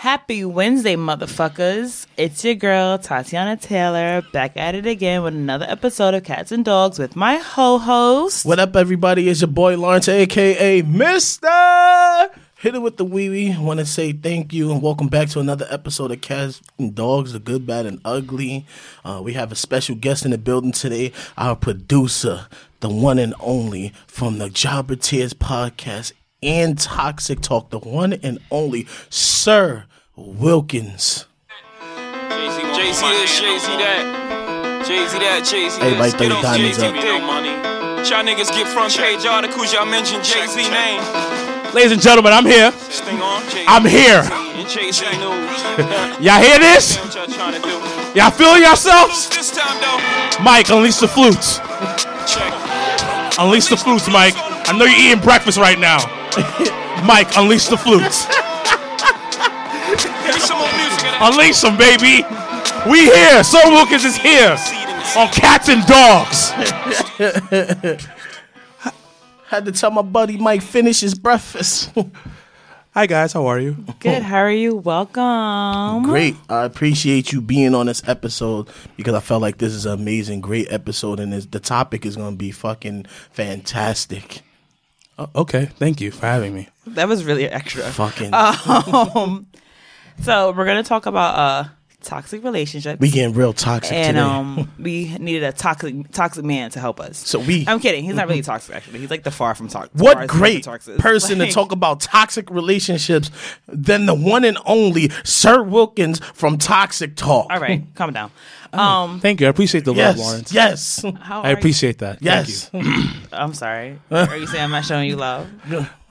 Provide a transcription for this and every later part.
Happy Wednesday, motherfuckers. It's your girl, Tatiana Taylor, back at it again with another episode of Cats and Dogs with my ho host. What up, everybody? It's your boy Lawrence, aka Mister. Hit it with the wee wee. Want to say thank you and welcome back to another episode of Cats and Dogs, the good, bad, and ugly. Uh, we have a special guest in the building today, our producer, the one and only from the Jobber Tears podcast and Toxic Talk, the one and only Sir Wilkins. Jay Z this, Jay Z that. Jay Z that, Jay Z Everybody throw Get your on diamonds Jay-Z up. dick. Y'all niggas get front page articles, y'all mention Jay Z name. Ladies and gentlemen, I'm here. This thing on Jay-Z. I'm here. And Jay Z news. Y'all hear this? Y'all trying to do? Y'all feeling yourselves? This time though, Mike, unleash the flutes. Unleash the flutes, Mike. I know you're eating breakfast right now. Mike, unleash the flutes. Unleash them, baby. We here. Sir Wilkins is here Seed in the on Cats and Dogs. Had to tell my buddy Mike finish his breakfast. Hi guys, how are you? Good, how are you? Welcome. Great. I appreciate you being on this episode because I felt like this is an amazing, great episode, and the topic is going to be fucking fantastic. okay, thank you for having me. That was really extra. Fucking, Um, so, we're going to talk about uh, toxic relationships. we getting real toxic and today. um, we needed a toxic toxic man to help us. so we, I'm kidding. He's not really toxic, actually. He's like the far from toxic. what great person to talk about toxic relationships than the one and only Sir Wilkins from Toxic Talk. All right, calm down. Um, Thank you. I appreciate the Yes, love, Lawrence. yes, how I are appreciate that. yes. Thank you. I'm sorry. Are you saying I'm not showing you love?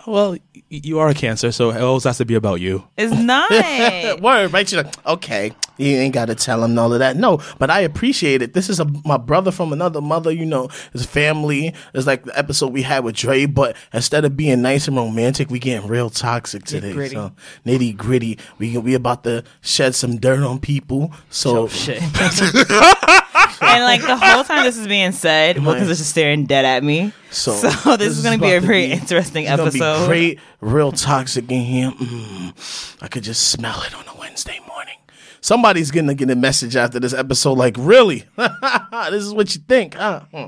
Well, you are a cancer, so it always has to be about you. It's not. Word, right? You're like, okay, you ain't got to tell him all of that. No, but I appreciate it. This is a my brother from another mother. You know, his family. It's like the episode we had with Dre, but instead of being nice and romantic, we getting real toxic today. Nitty-gritty. So nitty gritty. We we about to shed some dirt on people. So Oh shit. and like the whole time this is being said, Wilkins is just staring dead at me. So, So, this, is going to be a very be- interesting it's gonna be episode. great, real toxic in here. Mm, I could just smell it on a Wednesday morning. Somebody's gonna get a message after this episode, like, really? this is what you think, huh? Hmm.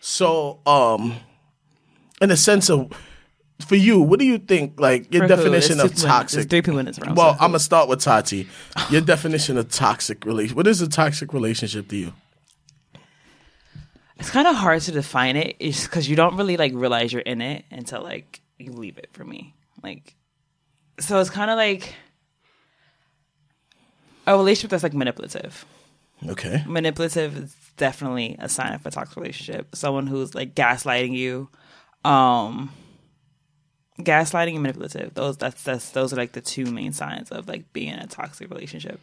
So, um, in a sense of, for you, what do you think? Like your For definition of toxic? It's three people minutes around. well, so I'm gonna start with Tati. Your definition of toxic relationship. What is a toxic relationship to you? It's kind of hard to define it. It's because you don't really like realize you're in it until like you leave it. For me, like, so it's kind of like a relationship that's like manipulative. Okay. manipulative is definitely a sign of a toxic relationship. Someone who's like gaslighting you, um, gaslighting and manipulative. Those that's that's those are like the two main signs of like being in a toxic relationship.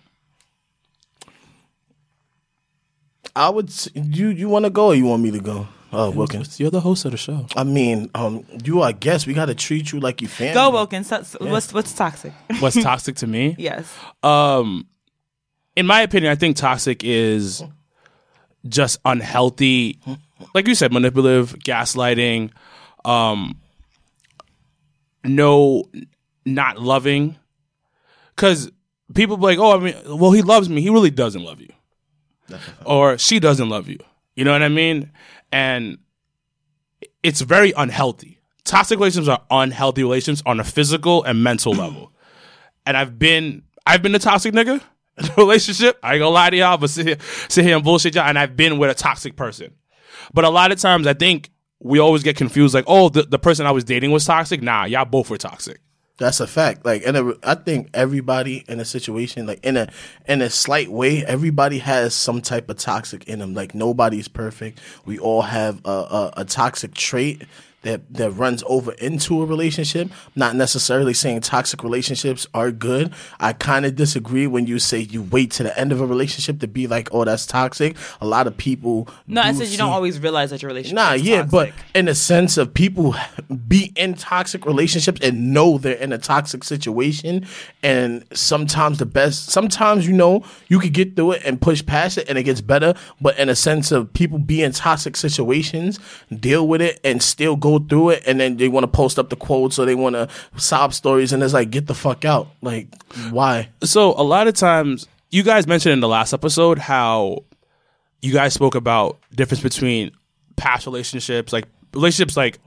I would. You you want to go or you want me to go? Oh, Wilkins. You're the host of the show. I mean, um, you are a guest. We got to treat you like you family. Go Wilkins. That's, What's what's toxic? What's toxic to me? yes. Um, in my opinion, I think toxic is just unhealthy. Like you said, manipulative, gaslighting, um, no, not loving. Because people be like, oh, I mean, well, he loves me. He really doesn't love you, or she doesn't love you. You know what I mean? And it's very unhealthy. Toxic relationships are unhealthy relationships on a physical and mental level. And I've been I've been a toxic nigga in a relationship. I ain't gonna lie to y'all, but sit here, sit here and bullshit y'all. And I've been with a toxic person. But a lot of times I think we always get confused like, oh, the, the person I was dating was toxic. Nah, y'all both were toxic. That's a fact. Like, and I think everybody in a situation, like in a in a slight way, everybody has some type of toxic in them. Like nobody's perfect. We all have a, a, a toxic trait that that runs over into a relationship. Not necessarily saying toxic relationships are good. I kind of disagree when you say you wait to the end of a relationship to be like, oh, that's toxic. A lot of people. No, I said you don't always realize that your relationship. Is toxic. Nah, yeah, but in a sense of people be in toxic relationships and know they're in a toxic situation, and sometimes the best, sometimes you know you could get through it and push past it and it gets better. But in a sense of people be in toxic situations, deal with it, and still go go through it and then they want to post up the quotes or they want to sob stories and it's like get the fuck out. Like why? So a lot of times, you guys mentioned in the last episode how you guys spoke about difference between past relationships, like relationships like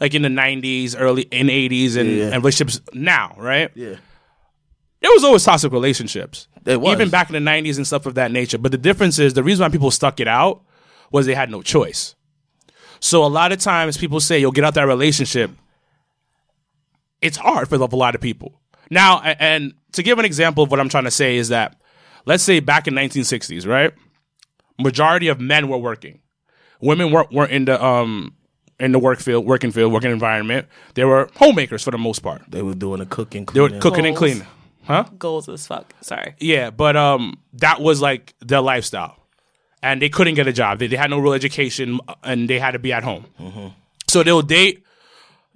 like in the '90s, early in '80s, and, Yeah. and relationships now, right? Yeah. There was always toxic relationships, It was. even back in the '90s and stuff of that nature. But the difference is the reason why people stuck it out was they had no choice. So a lot of times people say you'll get out that relationship. It's hard for a lot of people. Now, and to give an example of what I'm trying to say is that, let's say back in 1960s, right? Majority of men were working. Women weren't, weren't in the um in the work field, working field, working environment. They were homemakers for the most part. They were doing the cooking. They were cleaning. cooking and cleaning. Huh? Goals as fuck. Sorry. Yeah, but um, that was like their lifestyle, and they couldn't get a job. They, they had no real education, and they had to be at home. So they'll date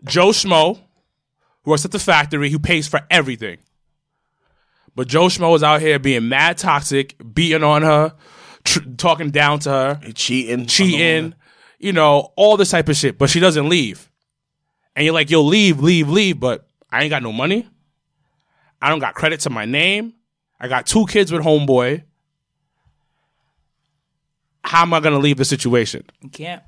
Joe Schmo, who works at the factory, who pays for everything. But Joe Schmo is out here being mad toxic, beating on her, tr- talking down to her, cheating, cheating, you know, all this type of shit. But she doesn't leave. And you're like, yo, leave, leave, leave. But I ain't got no money. I don't got credit to my name. I got two kids with homeboy. How am I gonna leave the situation? You can't.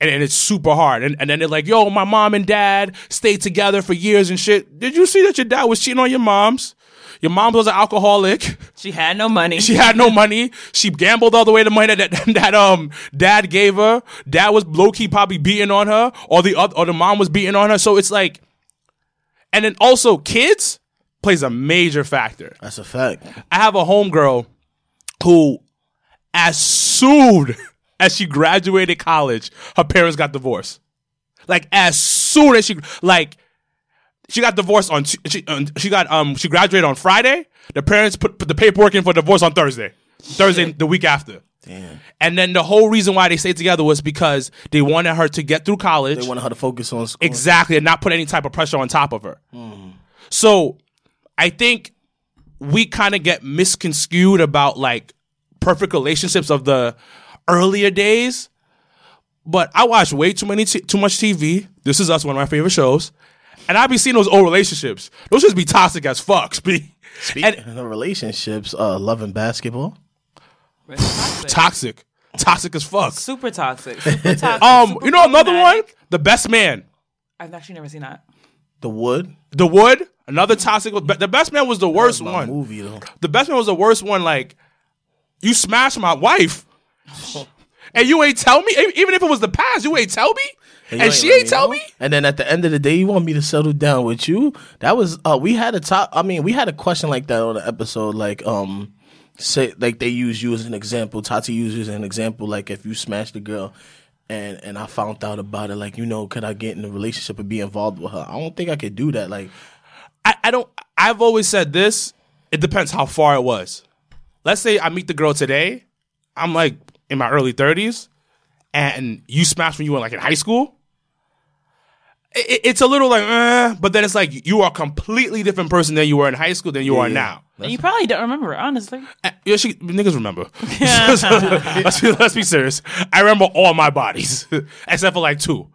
And, and it's super hard. And, and then they're like, yo, my mom and dad stayed together for years and shit. Did you see that your dad was cheating on your moms? Your mom was an alcoholic. She had no money. She had no money. She gambled all the way the money that, that that um dad gave her. Dad was low key probably beating on her, or the other, or the mom was beating on her. So it's like, and then also kids plays a major factor. That's a fact. I have a homegirl who, as soon as she graduated college, her parents got divorced. Like as soon as she like she got divorced on she she got um she graduated on Friday. The parents put, put the paperwork in for divorce on Thursday. Thursday the week after. Damn. And then the whole reason why they stayed together was because they wanted her to get through college. They wanted her to focus on school. Exactly, and not put any type of pressure on top of her. So I think we kind of get misconstrued about like perfect relationships of the earlier days. But I watch way too many t- too much TV. This is us, one of my favorite shows. And I be seeing those old relationships. Those just be toxic as fuck. Be Speaking and of relationships, uh, love and basketball. toxic. toxic, toxic as fuck. Super toxic. Super toxic. Um, super you know another one. The Best Man. I've actually never seen that. The Wood. The Wood, another toxic. The Best Man was the worst My one. movie though. The best man was the worst one. Like, you smashed my wife, and you ain't tell me. Even if it was the past, you ain't tell me, you and she let ain't tell know. me. And then at the end of the day, you want me to settle down with you? That was uh we had a top I mean, we had a question like that on the episode, like um say like they use you as an example. Tati uses as an example, like if you smashed the girl and and I found out about it, like, you know, could I get in a relationship and be involved with her? I don't think I could do that. Like I, I don't. I've always said this. It depends how far it was. Let's say I meet the girl today. I'm like in my early 30s, and you smashed when you were like in high school. It, it- it's a little like, eh, but then it's like you are a completely different person than you were in high school than you are Yeah. now. And you probably don't remember honestly. Uh, Yeah, she niggas remember. let's, be, let's be serious. I remember all my bodies except for like two,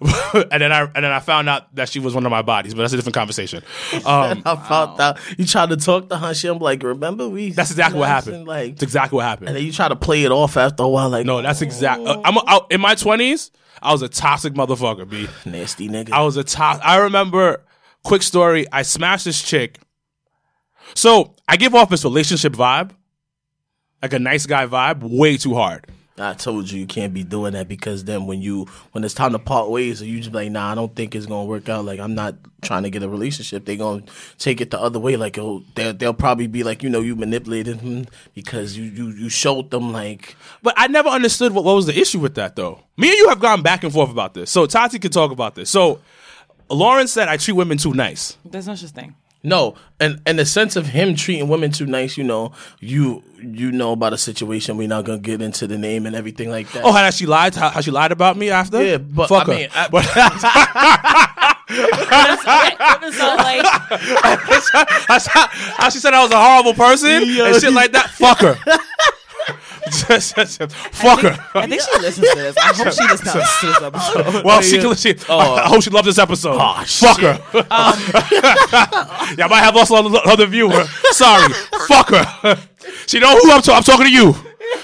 and then I and then I found out that she was one of my bodies, but that's a different conversation. Um, I found out you tried to talk to her, she I'm like, remember we that's exactly what happened. Like That's exactly what happened. and then you try to play it off after a while, like No, that's exact. Uh, I'm a, I, in my twenties. I was a toxic motherfucker. B. nasty nigga. I was a top. I remember. Quick story. I smashed this chick. So I give off this relationship vibe, like a nice guy vibe, way too hard. I told you you can't be doing that because then when you when it's time to part ways, you just be like, nah, I don't think it's gonna work out. Like I'm not trying to get a relationship. They gonna take it the other way. Like oh, they'll they'll probably be like, you know, you manipulated him because you you you showed them like But I never understood what, what was the issue with that though. Me and you have gone back and forth about this. So Tati can talk about this. So Lawrence said I treat women too nice. There's no such thing. No, and and the sense of him treating women too nice. You know, you you know about a situation. We're not gonna get into the name and everything like that. Oh, how she lied? How, how she lied about me after? Yeah, but Fuck I her. mean, I- But- so like, how, she- how she said I was a horrible person and shit like that. Fuck her. Fuck her. I think she listens to this. I hope she does not listen to this episode. Well, she, she oh. I hope she loves this episode. Ah, oh, Fuck her. yeah, I might have lost another viewer. Sorry. Fuck her. She know who I'm talking. I'm talking to you.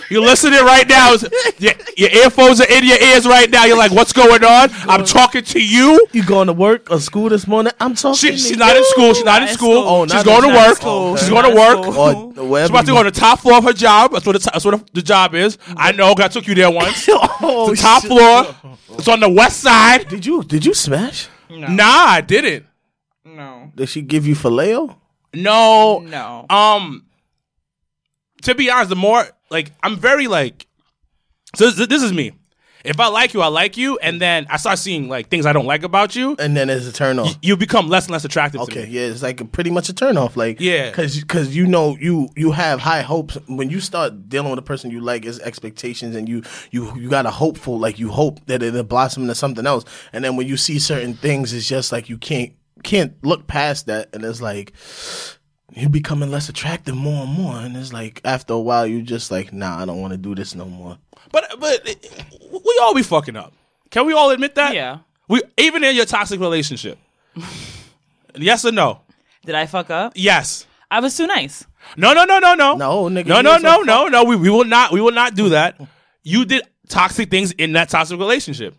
You listening right now? Your, your earphones are in your ears right now. You're like, what's going on? I'm talking to you. You going to work or school this morning? I'm talking. She, to she's you. not in school. She's not in in school. school. Oh, she's not going in- to not in work. school. She's going to in work. school. Or wherever She's about to go on the top floor of her job. That's what the, that's what the, the job is. I know. I took you there once. Oh, the top shit. floor. It's on the west side. Did you did you smash? Nah, I didn't. No. Did she give you filet? No. No. Um, to be honest, the more like I'm very like, so this, this is me. If I like you, I like you, and then I start seeing like things I don't like about you. And then it's a turn off. You become less and less attractive Okay, to me. yeah, it's like a, pretty much a turn off. Like, Yeah. because because you know you you have high hopes when you start dealing with a person you like, is expectations, and you you you got a hopeful like you hope that it'll blossom into something else, and then when you see certain things, it's just like you can't can't look past that, and it's like you becoming less attractive more and more, and it's like after a while you just like, nah, I don't want to do this no more. But but we all be fucking up. Can we all admit that? Yeah. We even in your toxic relationship. yes or no? Did I fuck up? Yes. I was too nice. No, no, no, no, no. No, nigga, No, no, no, no, no. We, we will not. We will not do that. You did toxic things in that toxic relationship.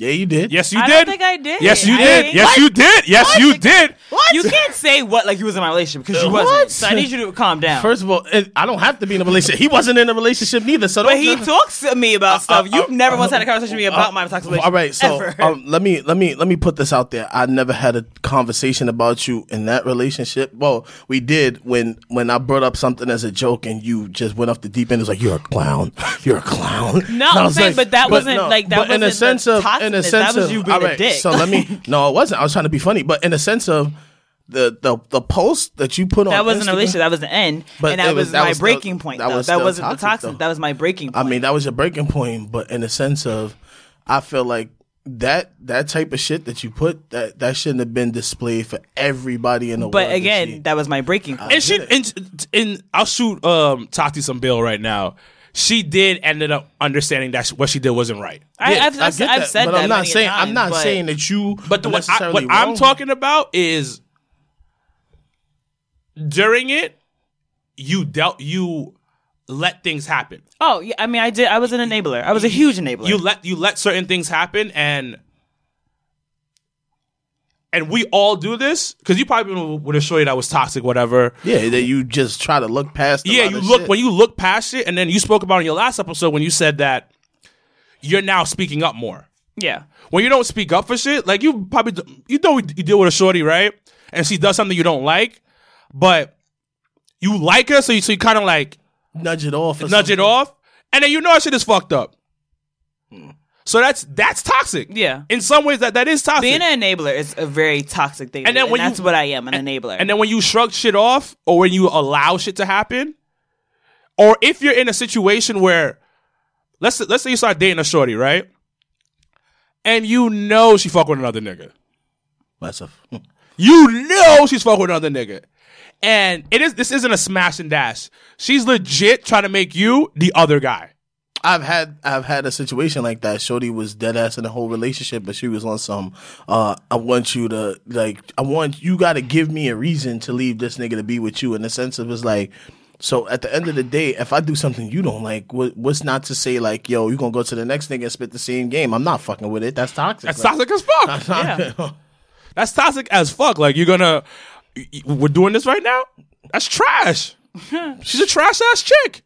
Yeah, you did. Yes, you did. I did. don't think I did. Yes, you I did. think- Yes, What? you did. Yes, you did. What? You can't say what like you was in my relationship because you What? wasn't. So I need you to calm down. First of all, it, I don't have to be in a relationship. He wasn't in a relationship neither. So but don't- he talks to me about stuff. uh, You've uh, never once had a conversation with me about my toxic relationship. All right, so ever. um, let me let me let me put this out there. I never had a conversation about you in that relationship. Well, we did when when I brought up something as a joke, and you just went off the deep end. It was like you're a clown. You're a clown. No, And I I'm was saying, but that wasn't, like, that but in a wasn't sense the of in a toxicness. sense That was of you being all a dick. So let me. No, it wasn't. I was trying to be funny, but in a sense of the the the post that you put on that wasn't a Instagram- relationship. That was the end, But and that was- was, that my was still- breaking point. that though. was that wasn't the toxic, toxic. though. That was my breaking point. I mean, that was your breaking point, but in the sense of, I feel like that that type of shit that you put that that shouldn't have been displayed for everybody in the world. but to again, see. that was my breaking point. And she and, and I'll shoot um Tati some bill right now. She did ended up understanding that what she did wasn't right. I, Yeah, I've, I've, get I've that, said but that. I'm not many a saying I'm not but- saying that you. But the, what, I, necessarily what I'm talking about is during it, you dealt you let things happen. Oh, yeah. I mean, I did. I was an enabler. I was a huge enabler. You let you let certain things happen and and we all do this because you probably would have show you that was toxic, whatever. Yeah, that you just try to look past. a Yeah, you look shit. when you look past it, and then you spoke about it in your last episode when you said that you're now speaking up more. yeah. When you don't speak up for shit, like you probably you know you deal with a shorty, right? And she does something you don't like, but you like her, so you so you kind of like nudge it off. or nudge it off, and then you know that shit is fucked up. Hmm. So that's that's toxic. Yeah. In some ways, that that is toxic. Being an enabler is a very toxic thing. And then and when you- that's what I am, an enabler. And then when you shrug shit off or when you allow shit to happen, or if you're in a situation where let's let's say you start dating a shorty, right? And you know she fuck with another nigga. That's a. You know she's fucking with another nigga. And it is this isn't a smash and dash. She's legit trying to make you the other guy. I've had I've had a situation like that. Shorty was dead ass in the whole relationship, but she was on some. Uh, I want you to like. I want you got to give me a reason to leave this nigga to be with you. In the sense of it's like. So at the end of the day, if I do something you don't like, what, what's not to say like, yo, you gonna go to the next nigga and spit the same game? I'm not fucking with it. That's toxic. That's Like, toxic as fuck. Yeah. That's toxic as fuck. Like you're gonna y- y- we're doing this right now? That's trash. She's a trash ass chick.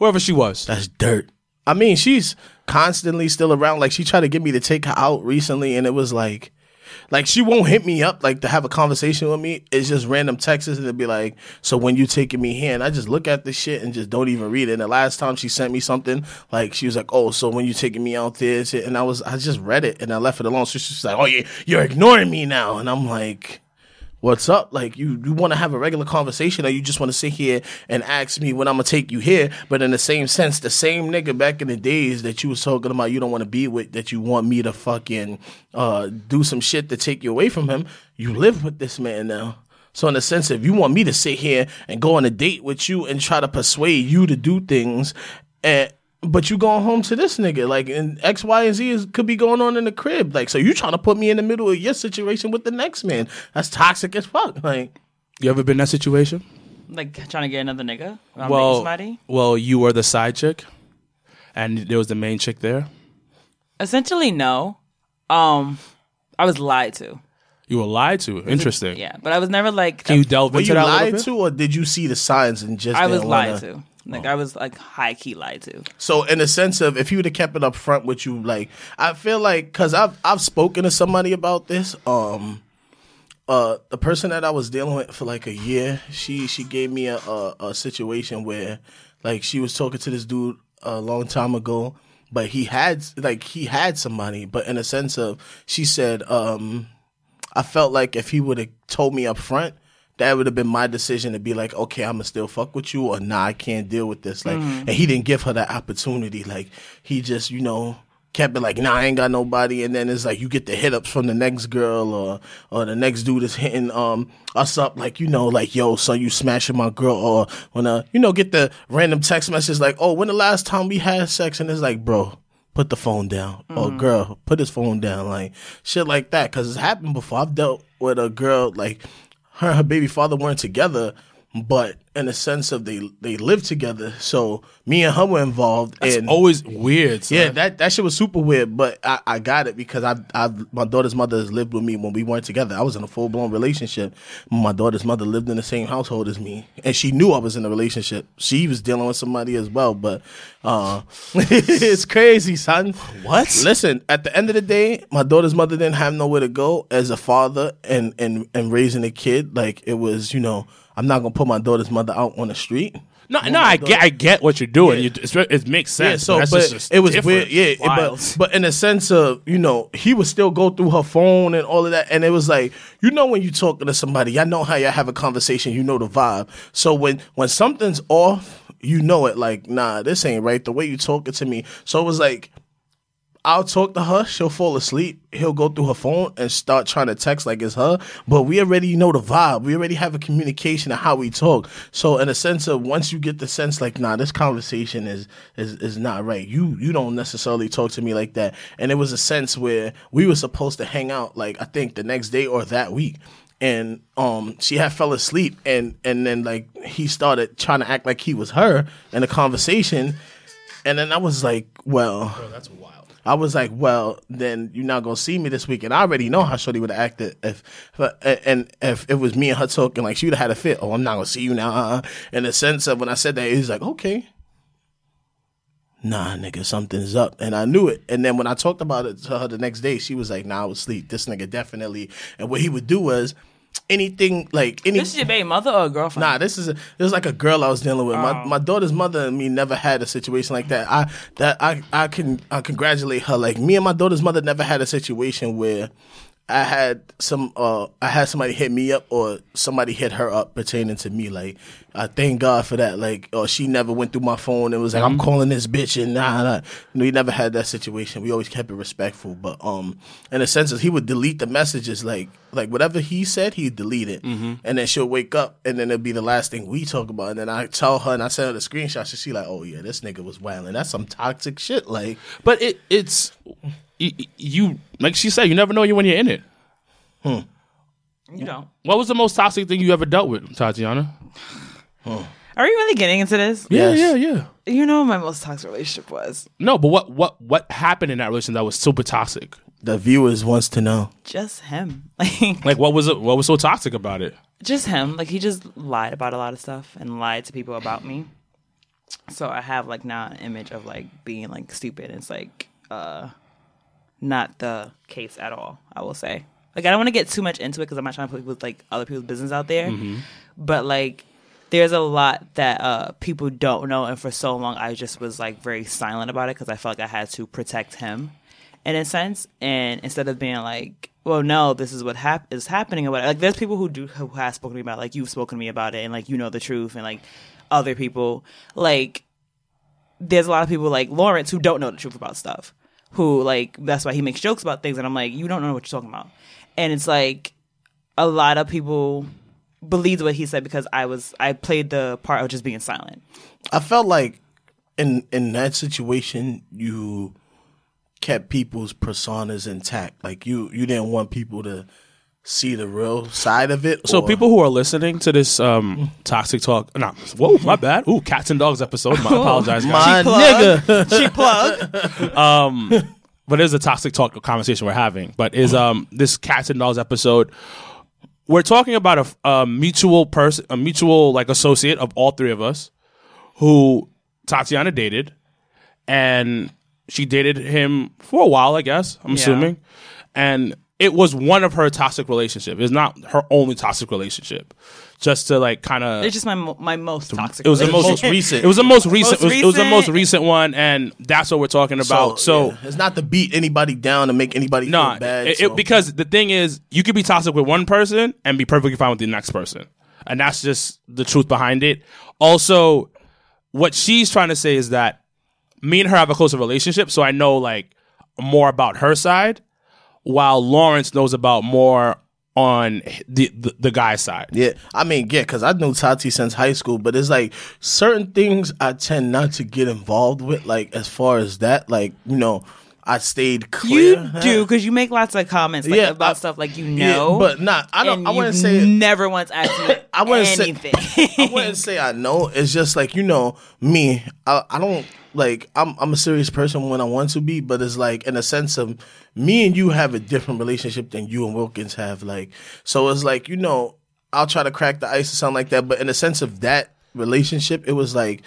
Whoever she was. That's dirt. I mean, she's constantly still around. Like she tried to get me to take her out recently, and it was like, like she won't hit me up like to have a conversation with me. It's just random texts, and it'd be like, "So when you taking me here?" And I just look at the shit and just don't even read it. And the last time she sent me something, like she was like, "Oh, so when you taking me out there?" and And I was, I just read it and I left it alone. So she's like, "Oh, yeah, you're ignoring me now," and I'm like. What's up? Like you, you want to have a regular conversation, or you just want to sit here and ask me when I'm gonna take you here? But in the same sense, the same nigga back in the days that you was talking about, you don't want to be with, that you want me to fucking uh, do some shit to take you away from him. You live with this man now, So in a sense, if you want me to sit here and go on a date with you and try to persuade you to do things, and but you going home to this nigga, like and X, Y, and Z is, could be going on in the crib. Like, so you trying to put me in the middle of your situation with the next man. That's toxic as fuck. Like, You ever been in that situation? Like trying to get another nigga. While I'm dating Well, somebody. well, you were the side chick, and there was the main chick there. Essentially, no. Um, I was lied to. You were lied to. Interesting. Yeah, but I was never like. Can you delve were into you that a little lied bit? to, or did you see the signs and just? I was didn't lied wanna- to. Like I was like high key lied to. So in the sense of if you would have kept it up front with you, like I feel like because I've I've spoken to somebody about this. Um, uh, the person that I was dealing with for like a year, she she gave me a a, a situation where like she was talking to this dude a long time ago, but he had like he had somebody, but in a sense of she said, um, I felt like if he would have told me up front, that would have been my decision to be like, okay, I'm gonna still fuck with you, or nah, I can't deal with this. Like, and he didn't give her that opportunity. Like, he just, you know, kept it like, nah, I ain't got nobody. And then it's like you get the hit ups from the next girl, or or the next dude is hitting um us up, like you know, like yo, so you smashing my girl, or when uh, you know, get the random text message like, oh, when the last time we had sex, and it's like, bro. Put the phone down, or girl, put his phone down, like shit like that. Cause it's happened before. I've dealt with a girl like her and her baby father weren't together, but in the sense of they they lived together. So me and her were involved. It's and always weird. son. yeah, that that shit was super weird. But I, I got it because I I my daughter's mother has lived with me when we weren't together. I was in a full blown relationship. My daughter's mother lived in the same household as me, and she knew I was in a relationship. She was dealing with somebody as well. But uh, it's crazy, son. What? Listen, at the end of the day, my daughter's mother didn't have nowhere to go as a father and and and raising a kid. Like it was, you know, I'm not gonna put my daughter's mother out on the street. No, no, I get, I get what you're doing. You, it's, it makes sense. Yeah, so but just it was weird. Yeah, it- but but in a sense of you know he would still go through her phone and all of that, and it was like you know when you talking to somebody, I know how you have a conversation, you know the vibe. So when when something's off, you know it. Like nah, this ain't right. The way you talking to me, so it was like. I'll talk to her. She'll fall asleep. He'll go through her phone and start trying to text like it's her. But we already know the vibe. We already have a communication of how we talk. So in a sense of once you get the sense like, nah, this conversation is is is not right. You you don't necessarily talk to me like that. And it was a sense where we were supposed to hang out like I think the next day or that week. And um she had fell asleep and and then like he started trying to act like he was her in a conversation. And then I was like, well, That's wild. I was like, well, then you're not gonna see me this week, and I already know how Shorty would have acted if, but and if it was me and her talking, like she would have had a fit. Oh, I'm not gonna see you now. Uh-uh. In the sense of when I said that, he's like, okay, nah, nigga, something's up, and I knew it. And then when I talked about it to her the next day, she was like, nah, I was asleep. This nigga definitely. And what he would do was anything like any. This is your baby mother or a girlfriend? Nah, this is a, this is like a girl I was dealing with. My oh. my daughter's mother and me never had a situation like that. I that I I can I congratulate her. Like me and my daughter's mother never had a situation where I had some uh I had somebody hit me up or somebody hit her up pertaining to me. Like I thank God for that. Like or she never went through my phone and was like I'm calling this bitch and nah, nah. We never had that situation. We always kept it respectful. But um in a sense he would delete the messages like like whatever he said he'd delete it and then she'll wake up and then it'll be the last thing we talk about and then I tell her and I send her the screenshot so she like oh yeah this nigga was wilding that's some toxic shit like But it it's you, you like she said. You never know you when you're in it. you don't. What was the most toxic thing you ever dealt with, Tatiana? Are we really getting into this? Yeah, Yes. yeah, yeah. You know what my most toxic relationship was No, but what what what happened in that relationship that was super toxic? the viewers wants to know just him. Like Like what was it? What was so toxic about it? just him. Like he just lied about a lot of stuff and lied to people about me. So I have like now an image of like being like stupid. It's like uh not the case at all, I will say. Like I don't want to get too much into it because I'm not trying to put people's like other people's business out there. But like there's a lot that uh people don't know and for so long I just was like very silent about it because I felt like I had to protect him in a sense and instead of being like well no this is what hap- is happening or whatever like there's people who do who have spoken to me about it, like you've spoken to me about it and like you know the truth and like other people like there's a lot of people like Lawrence who don't know the truth about stuff who like that's why he makes jokes about things and I'm like you don't know what you're talking about and it's like a lot of people believed what he said because I was I played the part of just being silent. I felt like in in that situation you kept people's personas intact. Like you you didn't want people to see the real side of it. So or- people who are listening to this um, toxic talk, nah, whoa, my bad. Ooh, cats and dogs episode. My apologize, guys. my nigga. she plugged. but it is a toxic talk conversation we're having. But is um this cats and dogs episode? We're talking about a, a mutual person, a mutual like associate of all three of us, who Tatiana dated, and she dated him for a while, I guess. I'm Yeah. assuming, and it was one of her toxic relationship. It's not her only toxic relationship. Just to like kind of It's just my my most toxic. it was the most, recent. It was the most recent. Most it, was, it was the most recent. recent one, and that's what we're talking about. So, yeah, it's not to beat anybody down to make anybody no, feel bad. it- so. it- because the thing is, you could be toxic with one person and be perfectly fine with the next person, and that's just the truth behind it. Also, what she's trying to say is that me and her have a closer relationship, so I know like more about her side, while Lawrence knows about more on the the, the guy's side. Yeah, I mean, yeah, because I knew Tati since high school, but it's like certain things I tend not to get involved with. Like as far as that, like you know, I stayed clear. You do because you make lots of comments like, Yeah, about I- stuff like you Yeah, know, but not. I don't. and I wouldn't say. never once asked me I wouldn't say- I wouldn't say I know. It's just like you know me. I, I don't like. I'm I'm a serious person when I want to be, but it's like in a sense of me and you have a different relationship than you and Wilkins have. Like so, it's like you know I'll try to crack the ice or something like that, but in the sense of that relationship, it was like.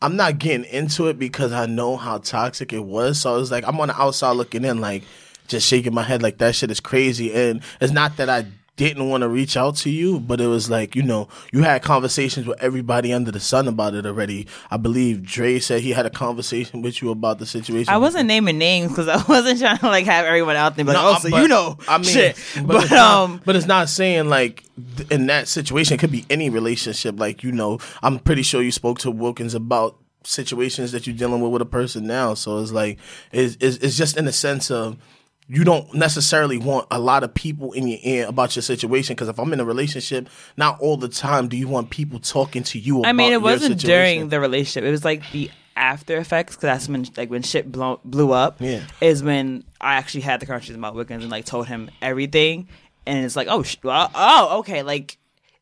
I'm not getting into it because I know how toxic it was. So it's like I'm on the outside looking in, like just shaking my head, like that shit is crazy. And it's not that I didn't want to reach out to you, but it was like you know you had conversations with everybody under the sun about it already. I believe Dre said he had a conversation with you about the situation. I wasn't naming names because I wasn't trying to like have everyone out there like, No, oh, so but- you know, I mean, shit. But, But, it's not, um, but it's not saying like in that situation. It could be any relationship. Like you know, I'm pretty sure you spoke to Wilkins about situations that you're dealing with with a person now. So it's like it's it's, it's just in the sense of. You don't necessarily want a lot of people in your ear about your situation because if I'm in a relationship, not all the time do you want people talking to you. About I mean, it wasn't during the relationship. It was like the after effects because that's when like when shit blow, blew up. Yeah. is when I actually had the conversation about Wilkins and like told him everything, and it's like, oh, sh- well, oh, okay, like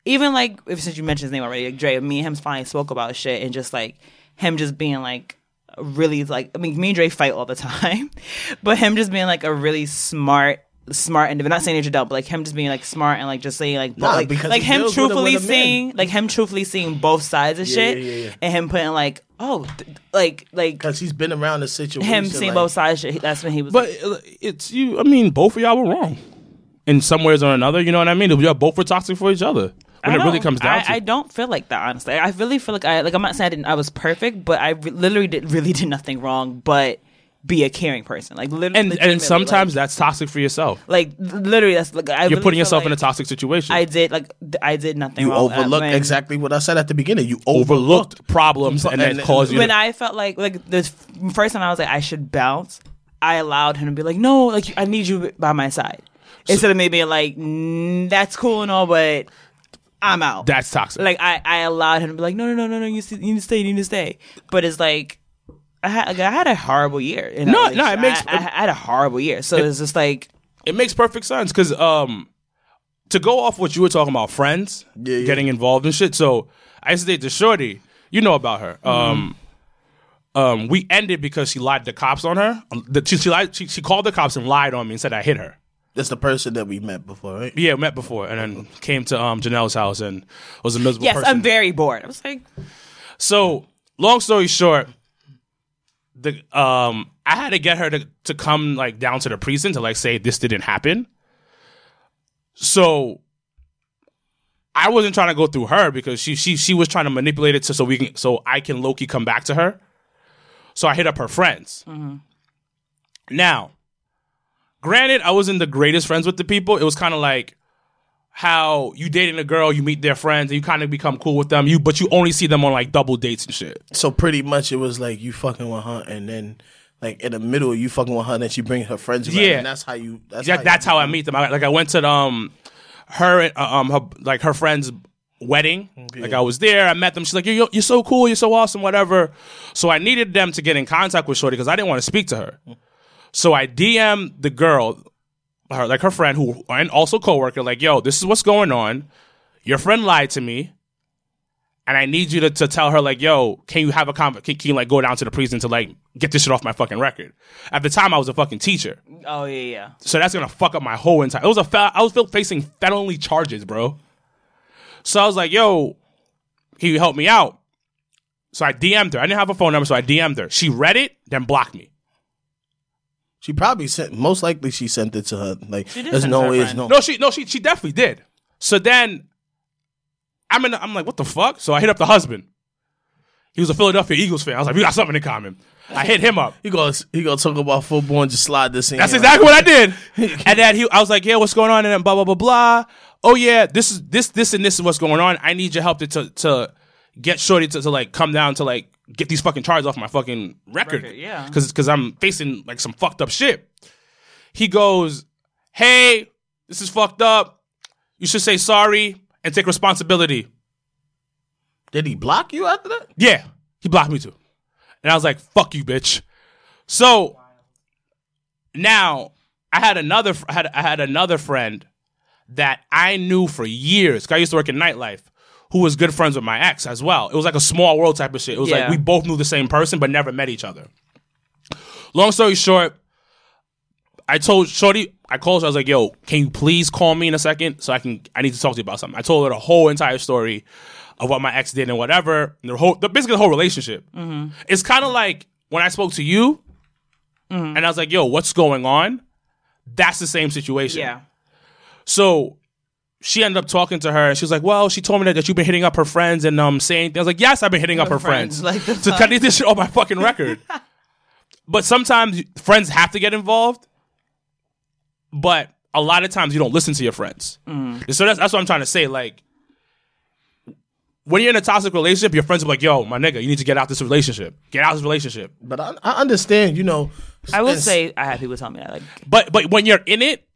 even like if since you mentioned his name already, like Dre, me and him finally spoke about shit and just like him just being like really like I mean me and Dre fight all the time, but him just being like a really smart smart individual. Not saying that you're dumb, but like him just being like smart and like just saying like Nah, like, like him deals with it truthfully with a seeing like him truthfully seeing both sides of Yeah, shit yeah, yeah, and him putting like oh th- like like because he's been around the situation. him seeing like- both sides of shit. That's when he was But uh, it's you. I mean, both of y'all were wrong in some ways or another. You know what I mean? Y'all both were toxic for each other. When it really comes down I, to, I don't feel like that honestly. I really feel like I like I'm not saying I, didn't, I was perfect, but I re- literally did really did nothing wrong, but be a caring person. Like literally, and and sometimes like, that's toxic for yourself. like literally that's like I You're really putting feel yourself in a toxic situation. I did like th- I did nothing You wrong. overlooked when- exactly what I said at the beginning. You overlooked overlooked. problems and then And- caused you. when to, I felt like like the first time I was like I should bounce, I allowed him to be like, no, like I need you by my side, instead of me being like, mm, that's cool and all, but I'm out. that's toxic. like I, I allowed him to be like, no, no, no, no, no, you, see, you need to stay, you need to stay. But it's like, I had, like, I had a horrible year. in that No, no, it makes- I, I had a horrible year. So it's just like, it makes perfect sense because um, to go off what you were talking about, friends Yeah, yeah. getting involved and shit. So I used to date the shorty. You know about her. Um, um, we ended because she lied to the cops on her. Um, She, she lied. She, she called the cops and lied on me and said I hit her. That's the person that we met before, right? Yeah, we met before, and then came to um Janelle's house and was a miserable yes, person. I'm very bored. I was like, So, long story short, the um I had to get her to to come like down to the precinct to like say this didn't happen. So I wasn't trying to go through her because she she she was trying to manipulate it to so we can so I can Loki come back to her. So I hit up her friends. Now, granted, I wasn't the greatest friends with the people. It was kind of like how you dating a girl, you meet their friends, and you kind of become cool with them. You but you only see them on like double dates and shit. So pretty much it was like you fucking with her, and then like in the middle you fucking with her, and then she bring her friends. around, Yeah. and that's how you. That's Yeah, how that's you, how I meet them. I, like I went to the, um, her uh, um her like her friend's wedding. Like I was there, I met them. She's like, "You're you're so cool, you're so awesome, whatever." So I needed them to get in contact with Shorty because I didn't want to speak to her. So I DM the girl, her like her friend who and also coworker, like, "Yo, this is what's going on. Your friend lied to me." And I need you to, to tell her like, yo, can you have a conversation? Can, can you like go down to the prison to like get this shit off my fucking record? At the time, I was a fucking teacher. Oh yeah, yeah. So that's gonna fuck up my whole entire. It was a fel- I was facing felony charges, bro. So I was like, "Yo, can you help me out?" So I DM'd her. I didn't have a phone number, so I DM'd her. She read it, then blocked me. She probably sent. Most likely, she sent it to her. Like, did there's send no it to her way. It's friend. no. No, she no, she she definitely did. So then I'm in. I'm like, what the fuck? So I hit up the husband. He was a Philadelphia Eagles fan. I was like, we got something in common. I hit him up. He goes. He gonna talk about football and just slide this in. That's here. exactly what I did. and then he, I was like, "Yeah, what's going on?" And then blah blah blah blah. Oh yeah, this is this this and this is what's going on. I need your help to to, to get Shorty to, to like come down to like get these fucking charges off my fucking record. Record, yeah. because because I'm facing like some fucked up shit. He goes, "Hey, this is fucked up. You should say sorry and take responsibility." Did he block you after that? Yeah, he blocked me too. And I was like, fuck you, bitch. So now I had another I had I had another friend that I knew for years. I used to work in nightlife, who was good friends with my ex as well. It was like a small world type of shit. It was like we both knew the same person but never met each other. Long story short, I told Shorty, I called her, I was like, yo, can you please call me in a second so I can I need to talk to you about something. I told her the whole entire story of what my ex did and whatever. And the whole the, basically the whole relationship. Mm-hmm. It's kind of like when I spoke to you mm-hmm. and I was like, yo, what's going on? That's the same situation. Yeah. So she ended up talking to her and she was like, Well, she told me that, that you've been hitting up her friends and um saying things. I was like, Yes, I've been hitting up her friends. friends, like the to fuck? cut this shit off my fucking record. but sometimes friends have to get involved. But a lot of times you don't listen to your friends. Mm. So that's that's what I'm trying to say. Like when you're in a toxic relationship, your friends are like, yo, my nigga, you need to get out of this relationship. Get out of this relationship. But I, I understand. You know. I would say I had people tell me that. Like, But but when you're in it,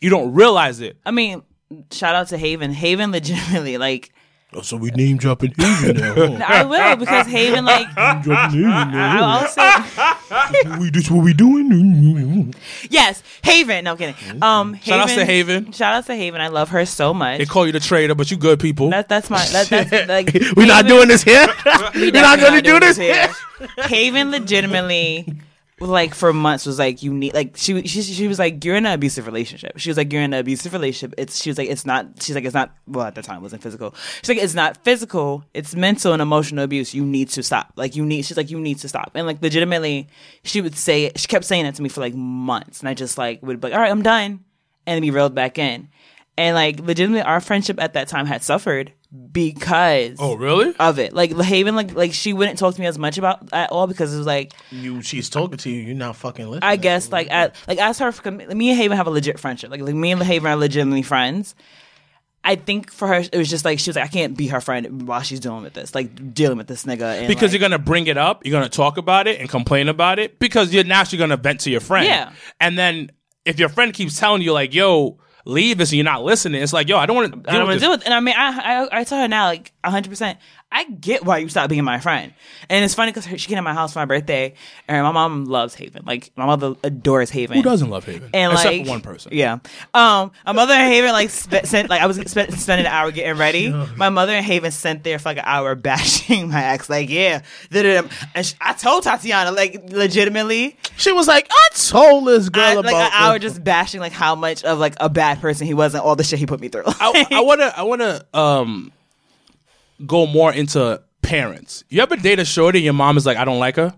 you don't realize it. I mean, shout out to Haven. Haven legitimately, like, Oh, so we name dropping Haven now. huh? I will because Haven, like, dropping Haven now. I'll say, we, this what we doing? yes, Haven. No I'm kidding. Um, Shout out to Haven. Shout out to Haven. I love her so much. They call you the traitor, but you good people. That, that's my. That, that's like. We're not doing this here. We're not going to do this here. here. Haven legitimately, like for months, was like you need like she she she was like you're in an abusive relationship. She was like you're in an abusive relationship. It's she was like it's not. She's like it's not. Well, at the time it wasn't physical. She's like it's not physical. It's mental and emotional abuse. You need to stop. Like you need. She's like you need to stop. And like legitimately, she would say. She kept saying it to me for like months, and I just like would be like all right, I'm done, and then be reeled back in. And like legitimately, our friendship at that time had suffered because oh, really? of it. Like Haven, like like she wouldn't talk to me as much about at all because it was like You, she's talking to you. You're not fucking listening. I guess like at like as her me and Haven have a legit friendship. Like, like me and Haven are legitimately friends. I think for her it was just like she was like I can't be her friend while she's dealing with this, like dealing with this nigga. And, Because like, you're gonna bring it up, you're gonna talk about it and complain about it because you're naturally gonna vent to your friend. Yeah. And then if your friend keeps telling you like, "Yo, leave this," and you're not listening, it's like, "Yo, I don't want to." I don't want to do it. And I mean, I I, I tell her now, like hundred percent. I get why you stopped being my friend, and it's funny because she came to my house for my birthday, and my mom loves Haven. Like my mother adores Haven. Who doesn't love Haven? and Except like one person. Yeah. Um, my mother and Haven like spe- sent like I was spent spending an hour getting ready. My mother and Haven sent there for like an hour bashing my ex. Like, yeah, and sh- I told Tatiana like legitimately, She was like, I told this girl I, about like an hour just bashing like how much of like a bad person he was and all the shit he put me through. I, I wanna, I wanna, um, go more into parents. You ever date a shorty and your mom is like, "I don't like her."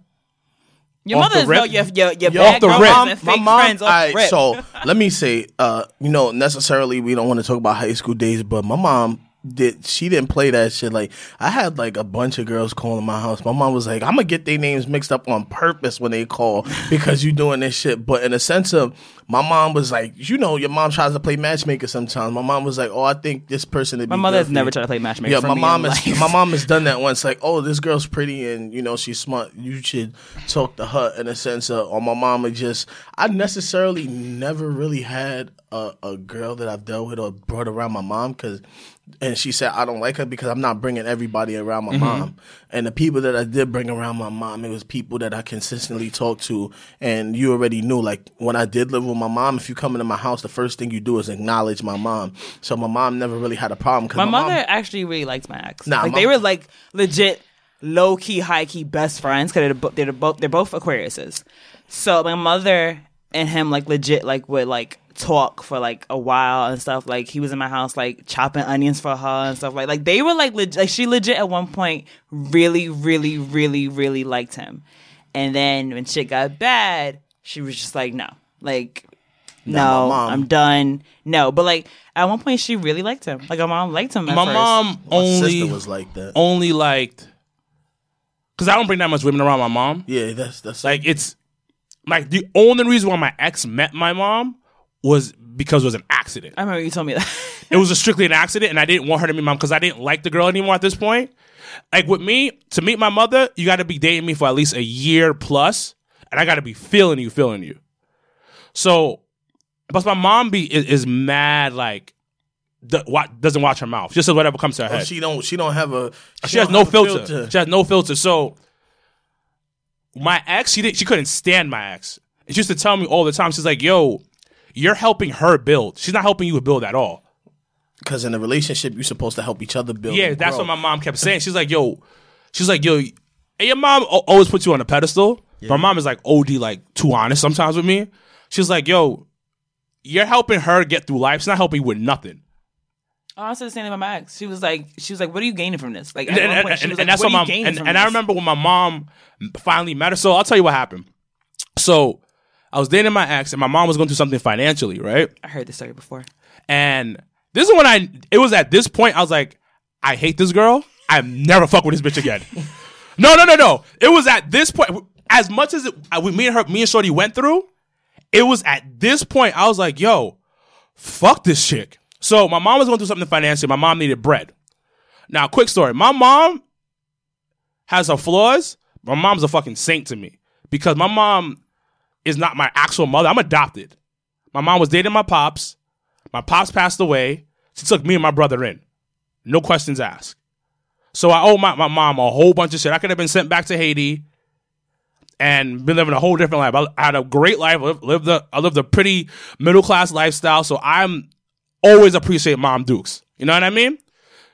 your off the mother's no, your your your Yo, bad the rip. girlfriends and my fake mom, friends off the alright, rip. so let me say, uh, you know, necessarily we don't want to talk about high school days, but my mom did she didn't play that shit. Like I had like a bunch of girls calling my house. My mom was like, "I'm gonna get their names mixed up on purpose when they call because you doing this shit." But in a sense of, my mom was like, you know, your mom tries to play matchmaker sometimes. My mom was like, "Oh, I think this person." My mother has never tried to play matchmaker. Yeah, my mom in has life. my mom has done that once. Like, oh, this girl's pretty and you know she's smart. You should talk to her in a sense of. Or my mom would just. I necessarily never really had a, a girl that I've dealt with or brought around my mom because. And she said, I don't like her because I'm not bringing everybody around my mm-hmm. mom. And the people that I did bring around my mom, it was people that I consistently talked to. And you already knew, like, when I did live with my mom, if you come into my house, the first thing you do is acknowledge my mom. So my mom never really had a problem. Cause My my, mother mom, actually really liked my ex. Nah, like my- they were like legit low key, high key best friends because they're, they're both they're both Aquariuses. So my mother and him like legit like would like talk for like a while and stuff. Like he was in my house like chopping onions for her and stuff like like they were like legit. Like she legit at one point really, really, really, really liked him. And then when shit got bad, she was just like, no, like Nah, no, I'm done. No, but like at one point she really liked him. Like my mom liked him. At My first. mom my only sister was like that. only liked because I don't bring that much women around my mom. Yeah, that's that's Like it's like the only reason why my ex met my mom was because it was an accident. I remember you told me that. It was a strictly an accident, and I didn't want her to meet my mom because I didn't like the girl anymore at this point. Like with me, to meet my mother, you got to be dating me for at least a year plus, and I got to be feeling you, feeling you. So, plus my mom be is, is mad like. The, what doesn't watch her mouth. Just says whatever comes to her Oh, head. she don't. She don't have a. She, has no have a filter. She has no filter. So my ex, she didn't. She couldn't stand my ex. She used to tell me all the time. She's like, "Yo, you're helping her build. She's not helping you build at all." Because in a relationship, you're supposed to help each other build. Yeah, that's what my mom kept saying. She's like, "Yo," she's like, "Yo," and your mom always puts you on a pedestal. My mom is like OD, like too honest sometimes with me. She's like, "Yo, you're helping her get through life. She's not helping you with nothing." Oh, I said the same thing about my ex. She was like, she was like, "What are you gaining from this?" Like, and, and- she and- like, that's "What my and, and I remember when my mom finally met her. So I'll tell you what happened. So I was dating my ex, and my mom was going through something financially, right? I heard this story before. And this is when I. It was at this point I was like, I hate this girl. I'm never fuck with this bitch again. no, no, no, no. It was at this point. As much as it, we, me and her, me and Shorty went through, it was at this point I was like, yo, fuck this chick. So my mom was going through something financially. My mom needed bread. Now, quick story. My mom has her flaws. My mom's a fucking saint to me because my mom is not my actual mother. I'm adopted. My mom was dating my pops. My pops passed away. She took me and my brother in. No questions asked. So I owe my, my mom a whole bunch of shit. I could have been sent back to Haiti and been living a whole different life. I, had a great life. Lived, lived a, I lived a pretty middle class lifestyle. So I'm always appreciate Mom Dukes. You know what I mean?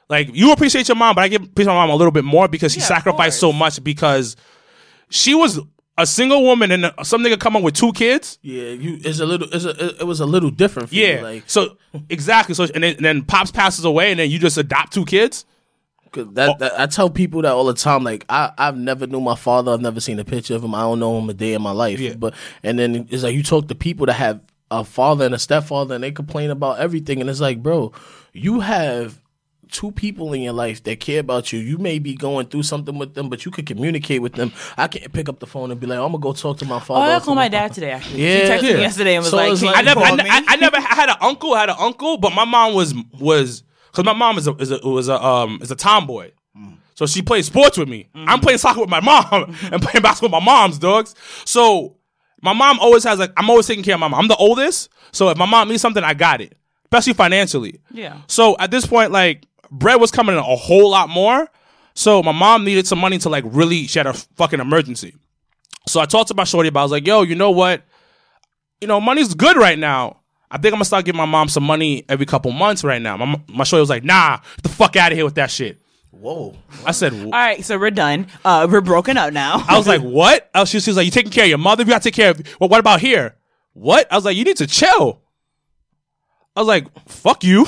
Like you appreciate your mom, but I give appreciate my mom a little bit more because she Yeah, of sacrificed so course. much because she was a single woman and some nigga come up with two kids. Yeah, you. It's a little. It's a. It was a little different. For Yeah. You, like so exactly. So and then, and then pops passes away, and then you just adopt two kids. 'cause Oh. that, that. I tell people that all the time. Like I, I've never knew my father. I've never seen a picture of him. I don't know him a day in my life. Yeah. But and then it's like you talk to people that have a father and a stepfather, and they complain about everything, and it's like, bro, you have. Two people in your life that care about you. You may be going through something with them, but you could communicate with them. I can't pick up the phone and be like, "I'm gonna go talk to my father Oh. I or to called my papa." dad today. Actually, Yeah. she texted Yeah. me yesterday and was So like, it's like- I never, I, call ne- me?" I, I never had an uncle. I had an uncle, but my mom was was because my mom is a, is a was a um is a tomboy. So she plays sports with me. I'm playing soccer with my mom and playing basketball with my mom's dogs. So my mom always has like I'm always taking care of my mom. I'm the oldest, so if my mom needs something, I got it, especially financially. Yeah. So at this point, like bread was coming in a whole lot more. So my mom needed some money to like really. She had a fucking emergency. So I talked to my shorty about. I was like, "Yo, you know what? You know, money's good right now. I think I'm gonna start giving my mom some money every couple months right now." My my shorty was like, "Nah, get the fuck out of here with that shit." Whoa. I said, All right, so we're done. Uh, we're broken up now. I was like, "What?" I was, she, she was like, "You taking care of your mother? You gotta take care of." Well, what about here? What? I was like, "You need to chill." I was like, "Fuck you,"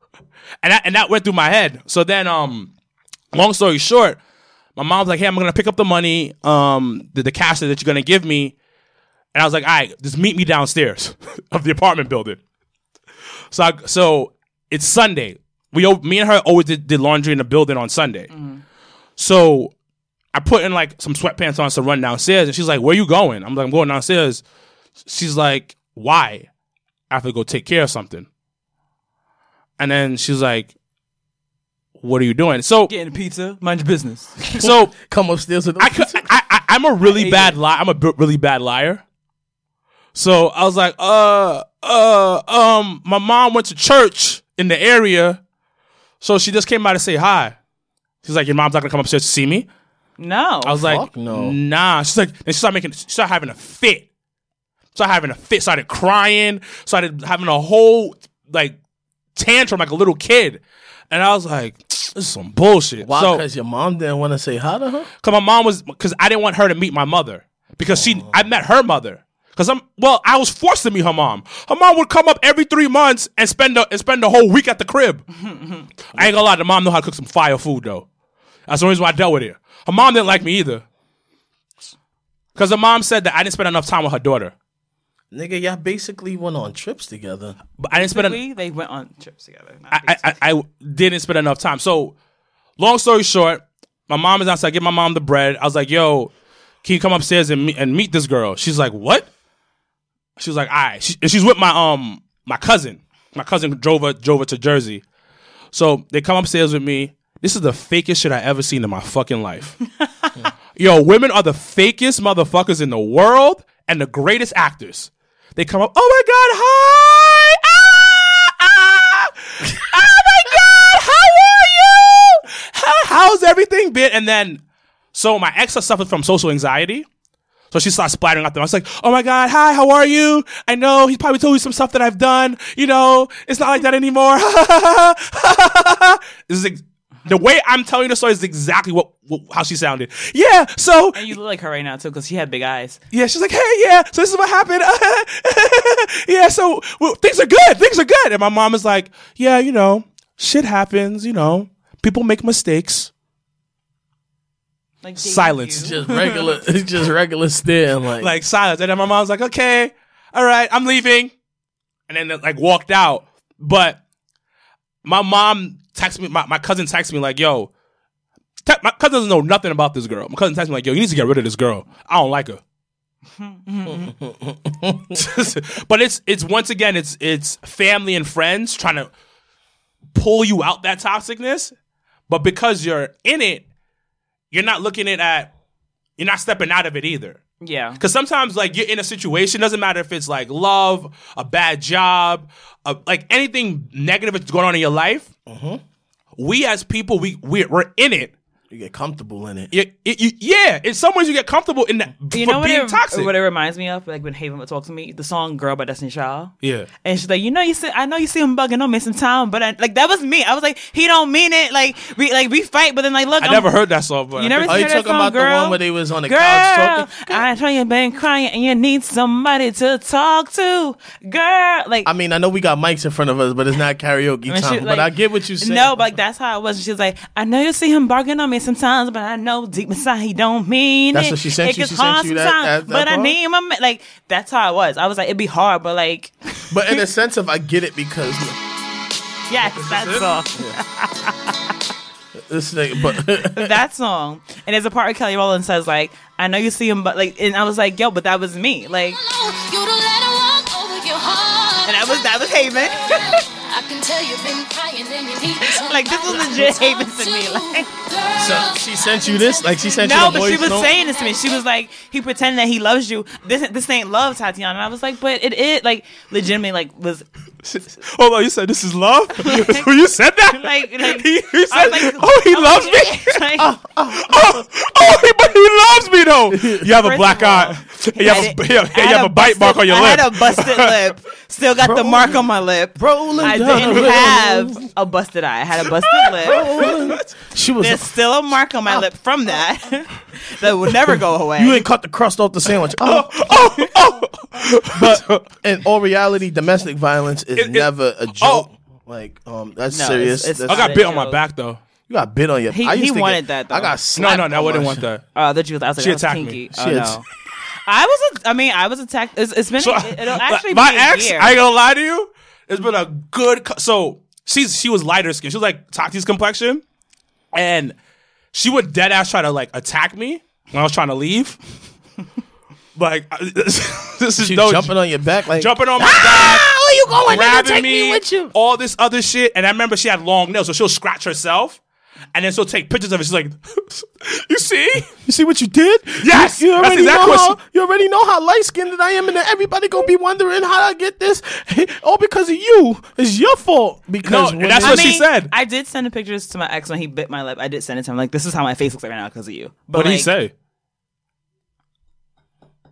and that, and that went through my head. So then, um, long story short, my mom was like, "Hey, I'm gonna pick up the money, um, the, the cash that you're gonna give me," and I was like, "All right, just meet me downstairs of the apartment building." So, I, so it's Sunday. We me and her always did, did laundry in the building on Sunday. So I put in like some sweatpants on to run downstairs, and she's like, "Where are you going?" I'm like, "I'm going downstairs." She's like, "Why?" I have to go take care of something. And then she's like, "What are you doing?" So Getting pizza, mind your business. so Come upstairs with I, could, I, I I'm a really bad liar. I'm a b- really bad liar. So I was like, uh, uh, um, my mom went to church in the area, so she just came by to say hi. She's like, your mom's not gonna come upstairs to see me. no. I was like, Fuck no. nah. She's like, then she started making, she started having a fit. Started having a fit. Started crying. Started having a whole like tantrum like a little kid. And I was like, this is some bullshit. Why? So- Because your mom didn't want to say hi to her. Cause my mom was because I didn't want her to meet my mother because she oh. I met her mother. Cause I'm well, I was forced to meet her mom. Her mom would come up every three months and spend a, and spend the whole week at the crib. Mm-hmm. I ain't gonna lie, the mom know how to cook some fire food though. That's the reason why I dealt with her. Her mom didn't like me either. Cause her mom said that I didn't spend enough time with her daughter. Nigga, y'all basically went on trips together. But I didn't spend. en- we, they went on trips together. I, I, I, I didn't spend enough time. So, long story short, my mom is outside. Give my mom the bread. I was like, "Yo, can you come upstairs and meet, and meet this girl?" She's like, "What?" She was like, "All right." She, she's with my um my cousin. My cousin drove her drove her to Jersey. So they come upstairs with me. This is the fakest shit I ever seen in my fucking life. Yo, women are the fakest motherfuckers in the world and the greatest actors. They come up, oh my god, hi! Ah, ah, oh my god, how are you? How, how's everything been? And then, so my ex has suffered from social anxiety. So she starts splattering out them. I was like, oh my God, hi, how are you? I know he's probably told you some stuff that I've done. You know, it's not like that anymore. this is ex- the way I'm telling the story is exactly what, what how she sounded. Yeah, so and you look like her right now too, because she had big eyes. yeah, she's like, hey, yeah, so this is what happened. yeah, so well, things are good. Things are good. And my mom is like, yeah, you know, shit happens. You know, people make mistakes. Like Silence. you. Just regular, it's just regular staring. Like, Like silence. And then my mom's like, okay, all right, I'm leaving. And then like walked out. But my mom texted me, my, my cousin texted me like, yo, te- my cousin doesn't know nothing about this girl. My cousin texted me like, yo, you need to get rid of this girl. I don't like her. Mm-hmm. but it's it's once again it's it's family and friends trying to pull you out that toxicness, but because you're in it, you're not looking at at you're not stepping out of it either. Yeah. Because sometimes, like, you're in a situation, doesn't matter if it's like love, a bad job, a, like anything negative that's going on in your life. Mm-hmm. We as people, we we're, we're in it. You get comfortable in it. You, it- you- yeah, in some ways, you get comfortable in that You for know what being it, toxic. what it reminds me of? Like when Haven would talk to me, the song "Girl" by Destiny Child. yeah, And she's like, you know, you see, I know you see him bugging on me sometime, but I, like that was me. I was like, he don't mean it. Like we, like we fight, but then like, look, I I'm- never heard that song, but You never Are you that talking song, about the girl? one where they was on the Girl, couch talking? I know you've been crying and you need somebody to talk to. Girl, like I mean, I know we got mics in front of us, but it's not karaoke I time. she, but I get what you saying. No, but like that's how it was. She was like, I know you see him barking on me sometimes, but I know deep inside he don't mean That's it. what she sent It you? gets She sent you that- that- that but I part? need my ma-" like. That's how I was. I was like, it'd be hard, but like, but in a sense of I get it because yes, that song, this thing. But that song, and there's a part where Kelly Rowland says like, I know you see him, but like, and I was like, yo, but that was me, like, You don't let her walk over your heart. and that was that was Haven. I can tell you've been crying and you need Like, this was legit Haven to me, like- so she sent you this, like she sent No, you the but she was note? saying this to me. She was like, he pretended that he loves you. This this ain't love, Tatiana. And I was like, but it is like legitimately like was hold on, oh, you said this is love. Oh, you said that, like like he, he said, like, "Oh, he I was loves like- me." like, oh, oh, oh, he, but he loves me though. You have a black all, eye. You have, did- a, you have, you have a bite busted- mark on your lip. I had a busted lip. Still got the mark on my lip. Rolling I didn't the have a busted eye. I had a busted lip. She was. There's still a mark on my lip from that that will never go away. you ain't cut the crust off the sandwich. Oh, oh, oh. but in all reality, domestic violence is It- it- never a joke. Like, um, that's No, serious. it's- it's That's- I got bit on my back though. You got bit on your. He- I used he to wanted get, that, though. I got No, slapped no, no, I wouldn't want that. Oh, that you. I was like, She that was attacked kinky. me. Oh She no. I was. A, I mean, I was attacked. It's, it's been. So, it, will actually my be a ex, year. I ain't gonna lie to you. It's been a good. cu- So she's she was lighter skin. She was like Tati's complexion, and she would dead ass try to like attack me when I was trying to leave. like this is She no jumping on your back like jumping on my ah, back, Where you going? nigga? grabbing me, me with you. all this other shit. And I remember she had long nails, so she'll scratch herself. And then she'll take pictures of it. She's like, "You see? You see what you did? Yes, You, you that's already exactly know how she- you already know how light skinned I am, and then everybody gonna be wondering how I get this. All because of you. It's your fault. Because No, when and that's they- what she said. I did send the pictures to my ex when he bit my lip. I did send it to him. Like, this is how my face looks right now because of you. But What did he say?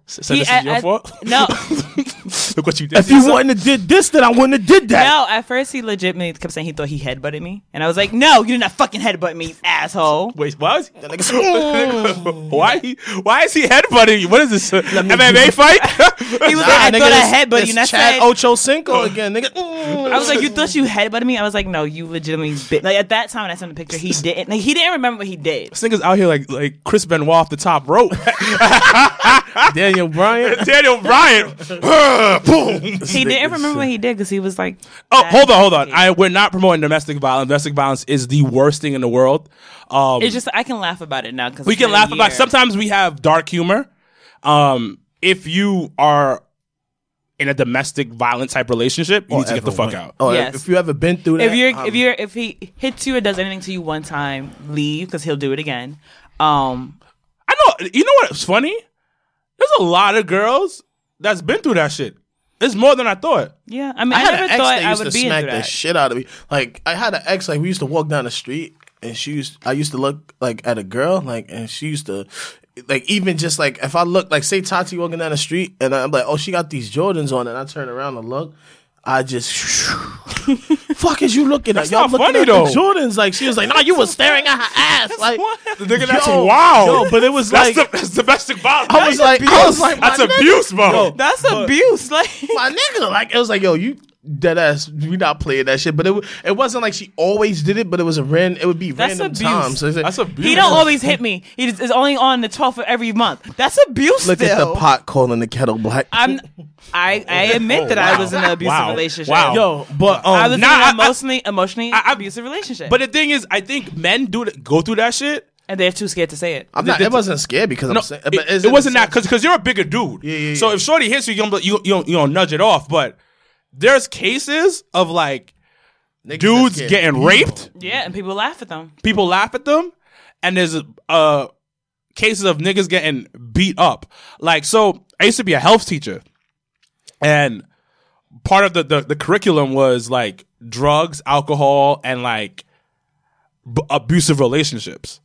So, Said he- this is I- your I- fault. No, Look what you did. if you wouldn't have did this, then I wouldn't have did that. no. At first, he legitimately kept saying he thought he headbutted me, and I was like, "No, you did not fucking headbutt me, asshole." Wait, what? That nigga said, why? He, why is he headbutting you? What is this? uh, MMA fight? He was Nah, like, "I nigga, thought this- I headbutted this you." And I Chad said, Ocho Cinco again, nigga. I was like, "You thought you headbutted me?" I was like, "No, you legitimately bit." Like at that time, when I sent the picture, he didn't. Like he didn't remember what he did. this nigga's out here like like Chris Benoit off the top rope. Daniel Bryan. Daniel Bryan. Boom. He didn't remember what he did because he was like, Oh, hold on, hold on. I we're not promoting domestic violence. Domestic violence is the worst thing in the world. Um, It's just I can laugh about it now because we can laugh about. Sometimes we have dark humor. Um, if you are in a domestic violence type relationship, you need to get the fuck out. Oh, Yes. if you ever been through that, If you're um, if you're if he hits you or does anything to you one time, leave because he'll do it again. Um, I know. You know what's funny? There's a lot of girls that's been through that shit. It's more than I thought. yeah. I mean, I I, had never an ex thought that I used would to be smack into the that. shit out of me. Like I had an ex, like we used to walk down the street, and she used, I used to look like at a girl, like, and she used to, like, even just like if I look, like, say Tati walking down the street, and I'm like, oh, she got these Jordans on, and I turn around and look. I just, fuck is you looking at? That's Y'all looking funny, at though. the Jordans? Like she was like, nah, you was staring at her ass. Like, Nigga, that's yo, wild. Yo, but it was That's, like, the, that's domestic violence. I was like, I was like, that's nigga- abuse, bro. Yo, That's abuse. Like my nigga. Like it was like, yo, you dead ass. We not playing that shit. But it it wasn't like she always did it. But it was a ran. It would be That's random abuse. times. So like, That's abuse. he don't always hit me. He just is only on the 12th of every month. That's abuse. look at the pot calling the kettle black. I'm. I I admit Oh, that I was in an abusive Wow. relationship. Wow. yo, but um, I was Nah, in I- I- an emotionally emotionally I- abusive relationship. But the thing is, I think men do th- go through that shit. and they're too scared to say it. I'm not. the- It wasn't scared because No, I'm saying. it, But is it wasn't that sense- because you're a bigger dude. Yeah, yeah, So if Shorty hits you, you don't you you don't, you don't nudge it off. But there's cases of like Niggas dudes that scared. getting raped, Yeah, and people laugh at them. people laugh at them, and there's uh cases of niggas getting beat up. Like so, I used to be a health teacher, and part of the the, the curriculum was like drugs, alcohol, and like b- abusive relationships.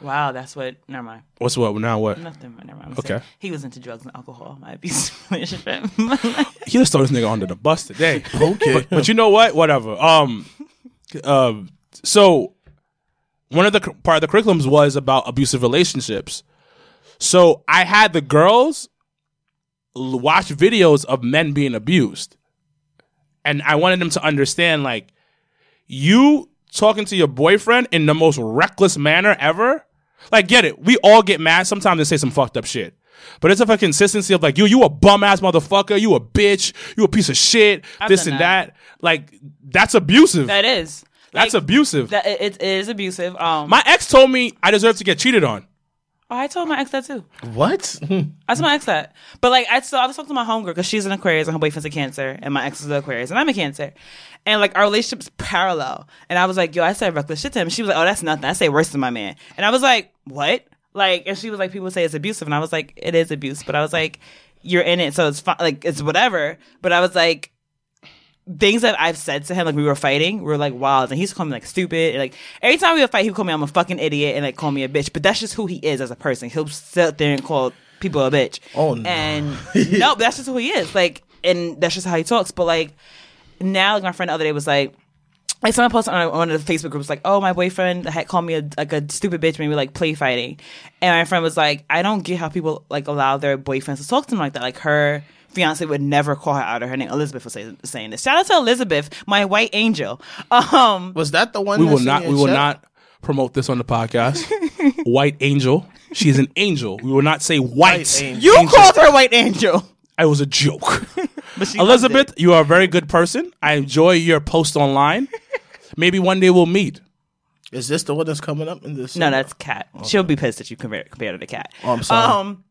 Wow, that's what. Never mind. What's what now? What? Nothing. Never mind. I'm Okay. saying He was into drugs and alcohol. My abusive relationship. He just throw this nigga under the bus today. Okay. but, but you know what? Whatever. Um, um. So one of the cur- part of the curriculums was about abusive relationships. So I had the girls l- watch videos of men being abused, and I wanted them to understand like you talking to your boyfriend in the most reckless manner ever. Like, get it? We all get mad sometimes and say some fucked up shit. But it's a consistency of like, you, you a bum ass motherfucker, you a bitch, you a piece of shit, I've this and that. that. Like, that's abusive. that is. that's Like, abusive. That it, it is abusive. Um, My ex told me I deserve to get cheated on. Oh, I told my ex that too. What? I told my ex that. But like, I still I was talking to my homegirl because she's an Aquarius and her boyfriend's a Cancer, and my ex is an Aquarius and I'm a Cancer, and like our relationship's parallel. And I was like, yo, I said reckless shit to him. She was like, oh, that's nothing. I say worse than my man. And I was like, what? Like, and she was like, people say it's abusive, and I was like, it is abuse. But I was like, you're in it, so it's fine. Like, it's whatever. But I was like. Things that I've said to him, like we were fighting, we were like wild, and he's called me like stupid. And, like every time we would fight, he would call me I'm a fucking idiot and like call me a bitch. But that's just who he is as a person. He'll sit there and call people a bitch. Oh, no. And no, but that's just who he is. Like, and that's just how he talks. But like now, like my friend the other day was like, like someone posted on one of the Facebook groups like, "Oh, my boyfriend had called me a, like a stupid bitch, maybe like play fighting," and my friend was like, "I don't get how people like allow their boyfriends to talk to them like that. Like her fiance would never call her out of her name. Elizabeth was say, saying this. Shout out to Elizabeth, my white angel. Um, Was that the one? We will that's not. your We will chat? not promote this on the podcast. white angel. She is an angel. We will not say white. White angel. you called her white angel, It was a joke. but Elizabeth, you are a very good person. I enjoy your post online. maybe one day we'll meet. Is this the one that's coming up in this? No, that's cat. She'll be pissed that you compare compare to the cat. Oh, I'm sorry. Um,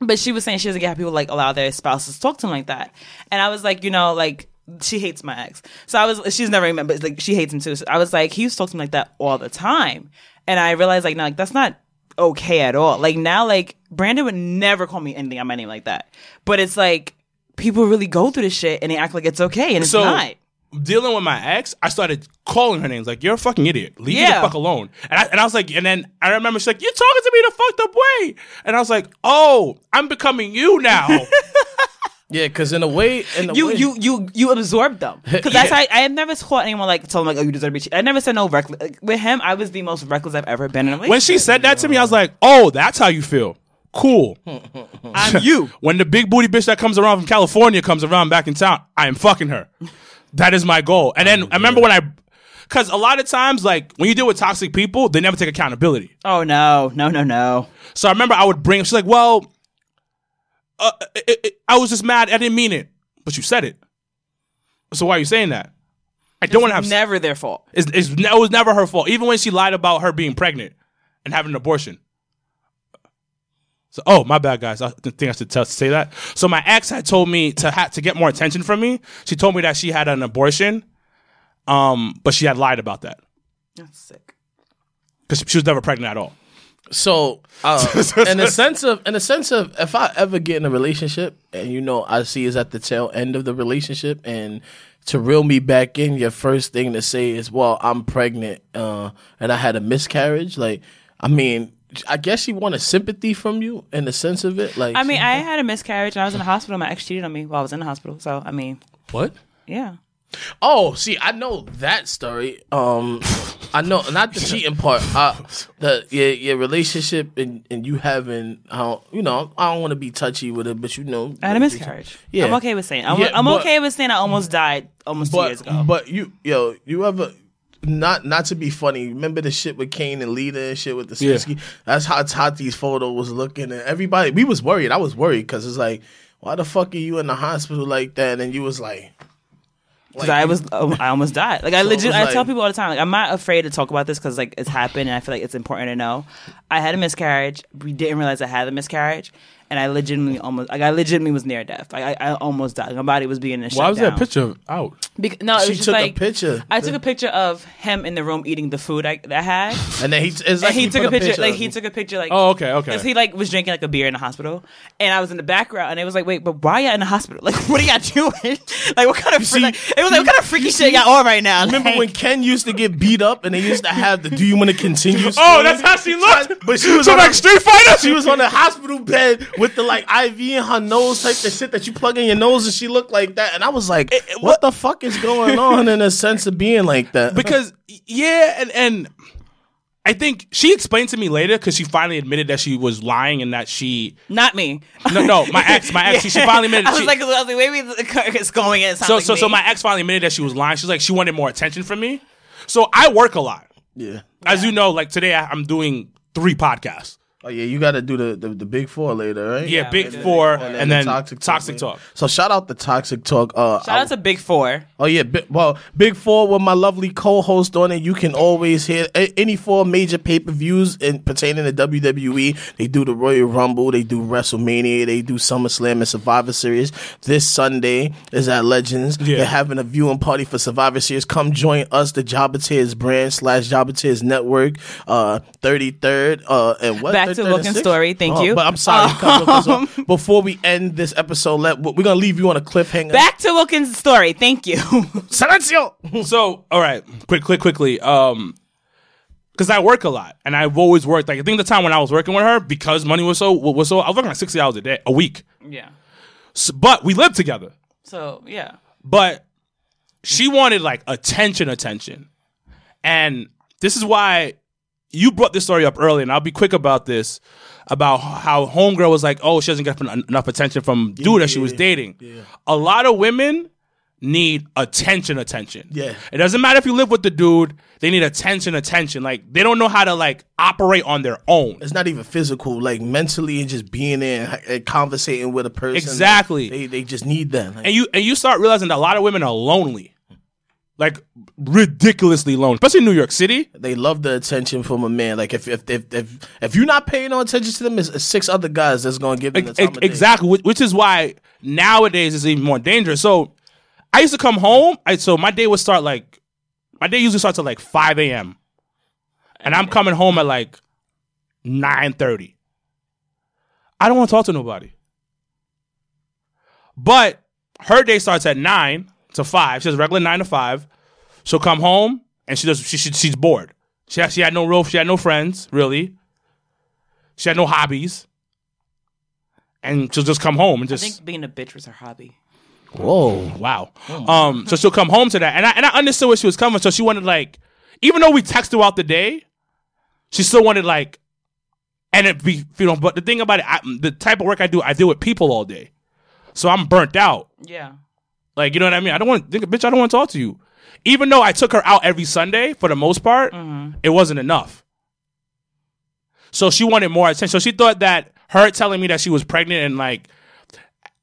but she was saying she doesn't get how people like allow their spouses to talk to them like that, and I was like, you know, like she hates my ex. So I was, she's never even, but like she hates him too. So I was like, he used to talk to me like that all the time, and I realized like, no, like that's not okay at all. Like now, like Brandon would never call me anything on my name like that, but it's like people really go through this shit and they act like it's okay, and it's So not. Dealing with my ex, I started calling her names like, "You're a fucking idiot. Leave me the fuck alone." And I, and I was like, and then I remember she's like, "You're talking to me the a fucked up way," and I was like, "Oh, I'm becoming you now." yeah, because in a way, in a you way, you you you absorb them because that's how I, I never caught anyone like told them like oh you deserve to be cheated. I never said no reckless like, with him I was the most reckless I've ever been in a relationship. when she said that to me, I was like, "Oh, that's how you feel." Cool. I'm you When the big booty bitch that comes around from California comes around back in town, I am fucking her. That is my goal. And then I remember when I, because a lot of times, like when you deal with toxic people, they never take accountability. oh no no no no So I remember I would bring. She's like, "Well, uh, it, it, I was just mad. I didn't mean it, but you said it. So why are you saying that? I don't want to have. never their fault it's, it's, it was never her fault. Even when she lied about her being pregnant and having an abortion. So, oh, my bad, guys. I think I should tell, say that. So my ex had told me to ha- to get more attention from me. She told me that she had an abortion, um, but she had lied about that that's sick because she was never pregnant at all. So, uh, in a sense of, in a sense of, if I ever get in a relationship and you know I see is at the tail end of the relationship, and to reel me back in, your first thing to say is, "Well, I'm pregnant, uh, and I had a miscarriage." Like, I mean, I guess she wanted sympathy from you in the sense of it. Like, I mean I had a miscarriage and I was in the hospital my ex cheated on me while I was in the hospital so I mean What? yeah Oh, see, I know that story. Um, I know not the cheating part. Uh, the your your relationship and, and you having how you know I don't want to be touchy with it, but you know I had a miscarriage Yeah. I'm okay with saying I'm, Yeah, I'm but- okay with saying I almost died almost two years ago but you yo you ever not not to be funny. Remember the shit with Kane and Lita and shit with the Yeah. That's how Tati's photo was looking, and everybody we was worried. I was worried because it's like, why the fuck are you in the hospital like that? And you was like. Because I was, um, I almost died. Like I legit, was I like- tell people all the time, like I'm not afraid to talk about this because like it's happened, and I feel like it's important to know. I had a miscarriage. We didn't realize I had a miscarriage, and I legitimately almost, like I legitimately was near death. Like I, I almost died. My body was being to Why was down. that picture out? Bec- no, it She was just took a picture. I took a picture of him in the room eating the food I, that I had, And then he, it's like and he, took a picture. like he took a picture. Like Oh, okay, okay. 'cause he like was drinking like a beer in the hospital, and I was in the background, and it was like, wait, but why are y'all in the hospital? Like, what are y'all doing? like, what kind of see- like, it was like, what kind of freaky shit y'all on right now? Remember Like- when Ken used to get beat up and they used to have the "Do you want to continue?" Oh, that's how she looked. But she was so on like a- Street Fighter. She was on the hospital bed with the like IV in her nose, type of shit that you plug in your nose, and she looked like that. And I was like, "What the fuck is going on?" In a sense of being like that, because yeah, and and I think she explained to me later because she finally admitted that she was lying and that she Not me. no no my ex my ex she, she finally admitted I was she, like, I was like, maybe it's going in. It so like so so my ex finally admitted that she was lying. She's like she wanted more attention from me. So I work a lot, yeah. as you know. Like today, I, I'm doing three podcasts. Oh yeah, you got to do the, the the big four later, right? Yeah, Yeah, Big we did. Four, And then and the then Toxic Toxic, Talk, Talk. So shout out the toxic talk. Uh, Shout out to Big Four. Oh yeah, bi- well, Big Four with my lovely co-host on it. You can always hear a- any four major pay-per-views in pertaining to WWE. They do the Royal Rumble, they do WrestleMania, they do SummerSlam and Survivor Series. This Sunday is at Legends. Yeah. They're having a viewing party for Survivor Series. Come join us, the Jobber Tears brand slash Jobber Tears Network. Uh, thirty third. Uh, and what? Back to 33rd and Wilkins story. Thank Oh, you. But I'm sorry. cut Wilkins off. Before we end this episode, let we're gonna leave you on a cliffhanger. Back to Wilkins' story. Thank you. Silencio. So, all right, quick, quick, quickly. Um, because I work a lot, and I've always worked. Like I think the time when I was working with her, because money was so was so, I was working like sixty hours a day, a week. yeah. So, but we lived together. So yeah. But she wanted like attention, attention, and this is why you brought this story up early, and I'll be quick about this. About how homegirl was like, oh, she doesn't get enough attention from dude that she was dating. A lot of women need attention, attention. Yeah. It doesn't matter if you live with the dude; they need attention, attention. Like they don't know how to like operate on their own. it's not even physical, like mentally and just being there and, conversating with a person. Exactly. They they just need that. Like, and you and you start realizing that a lot of women are lonely. Like ridiculously lonely, especially in New York City. They love the attention from a man. Like if if if if, if you're not paying no attention to them, it's six other guys that's gonna give them the time ex- of day. exactly, which, which is why nowadays it's even more dangerous. So I used to come home. I so my day would start like my day usually starts at like five a.m. and I'm coming home at like nine thirty. I don't want to talk to nobody. But her day starts at nine to five. She has regular nine to five. She'll come home and she does. She, she she's bored. She had, she had no real. She had no friends really. She had no hobbies. And she'll just come home and I just think being a bitch was her hobby. Whoa. wow. Um, so she'll come home to that, and I and I understood where she was coming. So she wanted like, even though we text throughout the day, she still wanted like, and it be you know. But the thing about it, I, the type of work I do, I deal with people all day, so I'm burnt out. Yeah. Like you know what I mean? I don't want, think, bitch. I don't want to talk to you. Even though I took her out every Sunday for the most part, it wasn't enough. So she wanted more attention. So she thought that her telling me that she was pregnant and like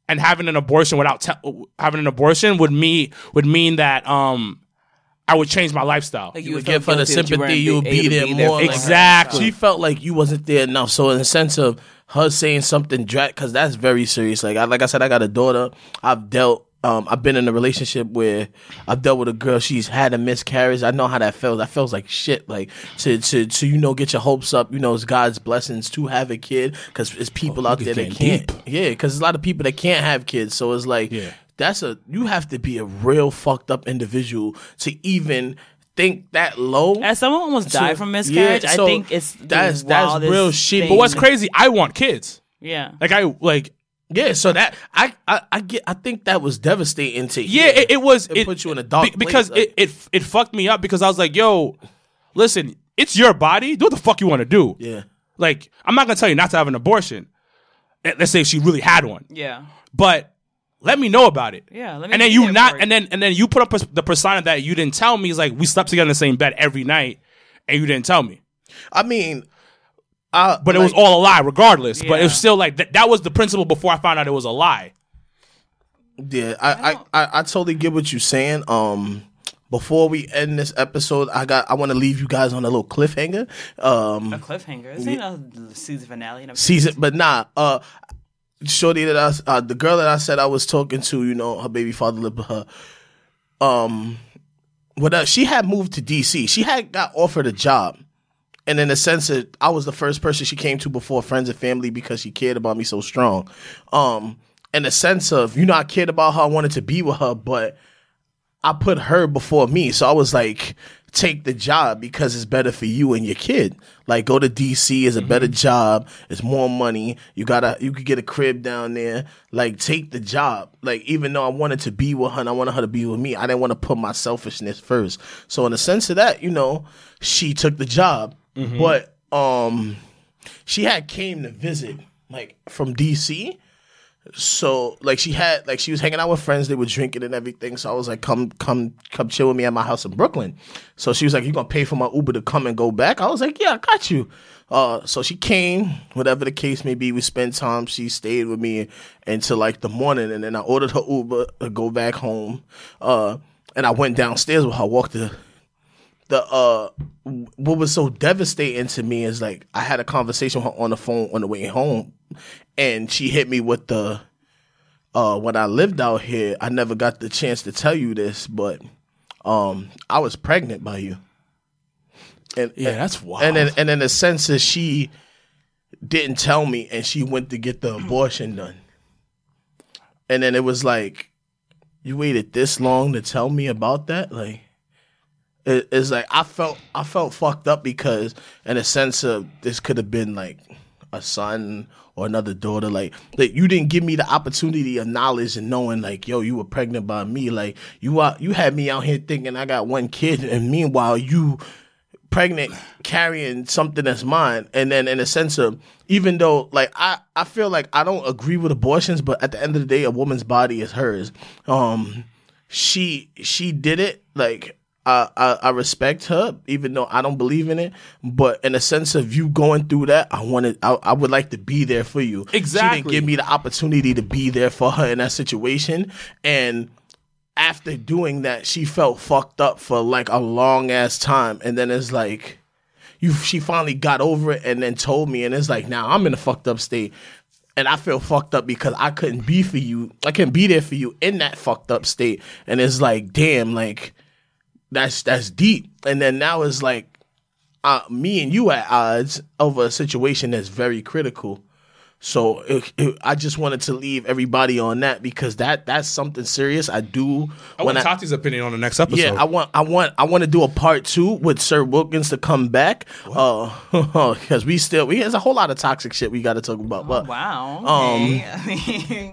and having an abortion without te- having an abortion would me would mean that um I would change my lifestyle. Like You would felt give her the sympathy, you would able be there more, for her. Exactly. She felt like you wasn't there enough. So in the sense of her saying something drag, because that's very serious. Like I, like I said, I got a daughter. I've dealt. Um, I've been in a relationship where I've dealt with a girl. She's had a miscarriage. I know how that feels. That feels like shit. Like to to to you know get your hopes up. You know it's God's blessings to have a kid because it's people out there that can't. Yeah, because there's a lot of people that can't have kids. So it's like Yeah. that's a you have to be a real fucked up individual to even think that low. As someone almost died from miscarriage, Yeah, so I think it's that's- that's real shit. but what's crazy? I want kids. Yeah. Like I like Yeah, so that I, I I get I think that was devastating to yeah. It, it was It it put you in a dark be- because place, like- it, it it fucked me up because I was like, yo, listen, it's your body. Do what the fuck you want to do. yeah. Like I'm not gonna tell you not to have an abortion. Let's say she really had one, Yeah. but let me know about it. Yeah, let me and then you not, and then and then you put up the persona that you didn't tell me is like we slept together in the same bed every night, and you didn't tell me. I mean, I, But it was all a lie, regardless. But it was still like that. That was the principle before I found out it was a lie. Yeah, I, I, I, I totally get what you're saying. Um, before we end this episode, I got I want to leave you guys on a little cliffhanger. Um, A cliffhanger. This ain't a season finale. and a- season, but nah. Uh, shorty that I, uh, the girl that I said I was talking to, you know, her baby father lived with her. Um, what uh, she had moved to DC. She had got offered a job, and in a sense that I was the first person she came to before friends and family because she cared about me so strong. Um, in the sense of you know I cared about her, I wanted to be with her, but I put her before me. So I was like, take the job because it's better for you and your kid. Like go to DC is a better job. It's more money. You gotta you could get a crib down there. Like take the job. Like even though I wanted to be with her and I wanted her to be with me, I didn't want to put my selfishness first. So in the sense of that, you know, she took the job. But um she had came to visit like from DC so like she had like she was hanging out with friends they were drinking and everything. So i was like come come come chill with me at my house in brooklyn. So she was like you gonna pay for my uber to come and go back? I was like yeah i got you. Uh so she came whatever the case may be we spent time she stayed with me until like the morning and then i ordered her uber to go back home. Uh and i went downstairs with her walked the the uh what was so devastating to me is like I had a conversation with her on the phone on the way home and she hit me with the uh when I lived out here I never got the chance to tell you this but um I was pregnant by you. And Yeah, that's wild. And then and in the sense that she didn't tell me and she went to get the abortion done. And then it was like you waited this long to tell me about that like it, it's like I felt I felt fucked up because in a sense of this could have been like a son or another daughter like like you didn't give me the opportunity of knowledge and knowing like yo you were pregnant by me like you out you had me out here thinking I got one kid and meanwhile you pregnant carrying something that's mine. And then in a sense of even though like I, I feel like I don't agree with abortions but at the end of the day a woman's body is hers. Um she she did it like I, I, I respect her even though I don't believe in it but in a sense of you going through that I wanted I, I would like to be there for you she Exactly. didn't give me the opportunity to be there for her in that situation and after doing that, she felt fucked up for like a long ass time, and then it's like, you. She finally got over it, and then told me, and it's like now I'm in a fucked up state, and I feel fucked up because I couldn't be for you. I couldn't be there for you in that fucked up state, and it's like, damn, like that's that's deep. And then now it's like, uh, me and you at odds over a situation that's very critical. So it, it- I just wanted to leave everybody on that because that that's something serious. I do I when want I, Tati's opinion on the next episode. yeah, I want, I want, I want to do a part two with Sir Wilkins to come back, uh, because we still, we there's a whole lot of toxic shit we got to talk about. But Wow. Um,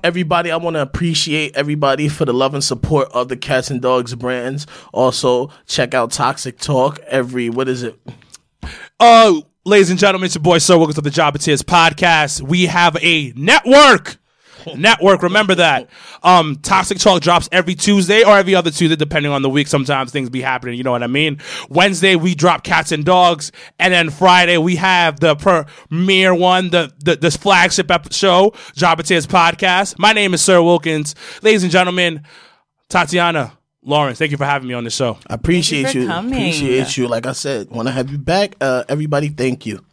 everybody, I want to appreciate everybody for the love and support of the Cats and Dogs brands. Also, check out Toxic Talk every what is it? Uh, ladies and gentlemen, it's your boy Sir. Welcome to the Job Tears podcast. We have a network. Network, remember that. Um, Toxic Talk drops every Tuesday or every other Tuesday, depending on the week. Sometimes things be happening, you know what I mean? Wednesday, we drop Cats and Dogs. And then Friday, we have the premiere one, the, the this flagship show, Job Tears podcast. My name is Sir Wilkins. Ladies and gentlemen, Tatiana, Lawrence, thank you for having me on the show. I appreciate Thank you you. coming. Appreciate you. Like I said, want to have you back. Uh, everybody, thank you.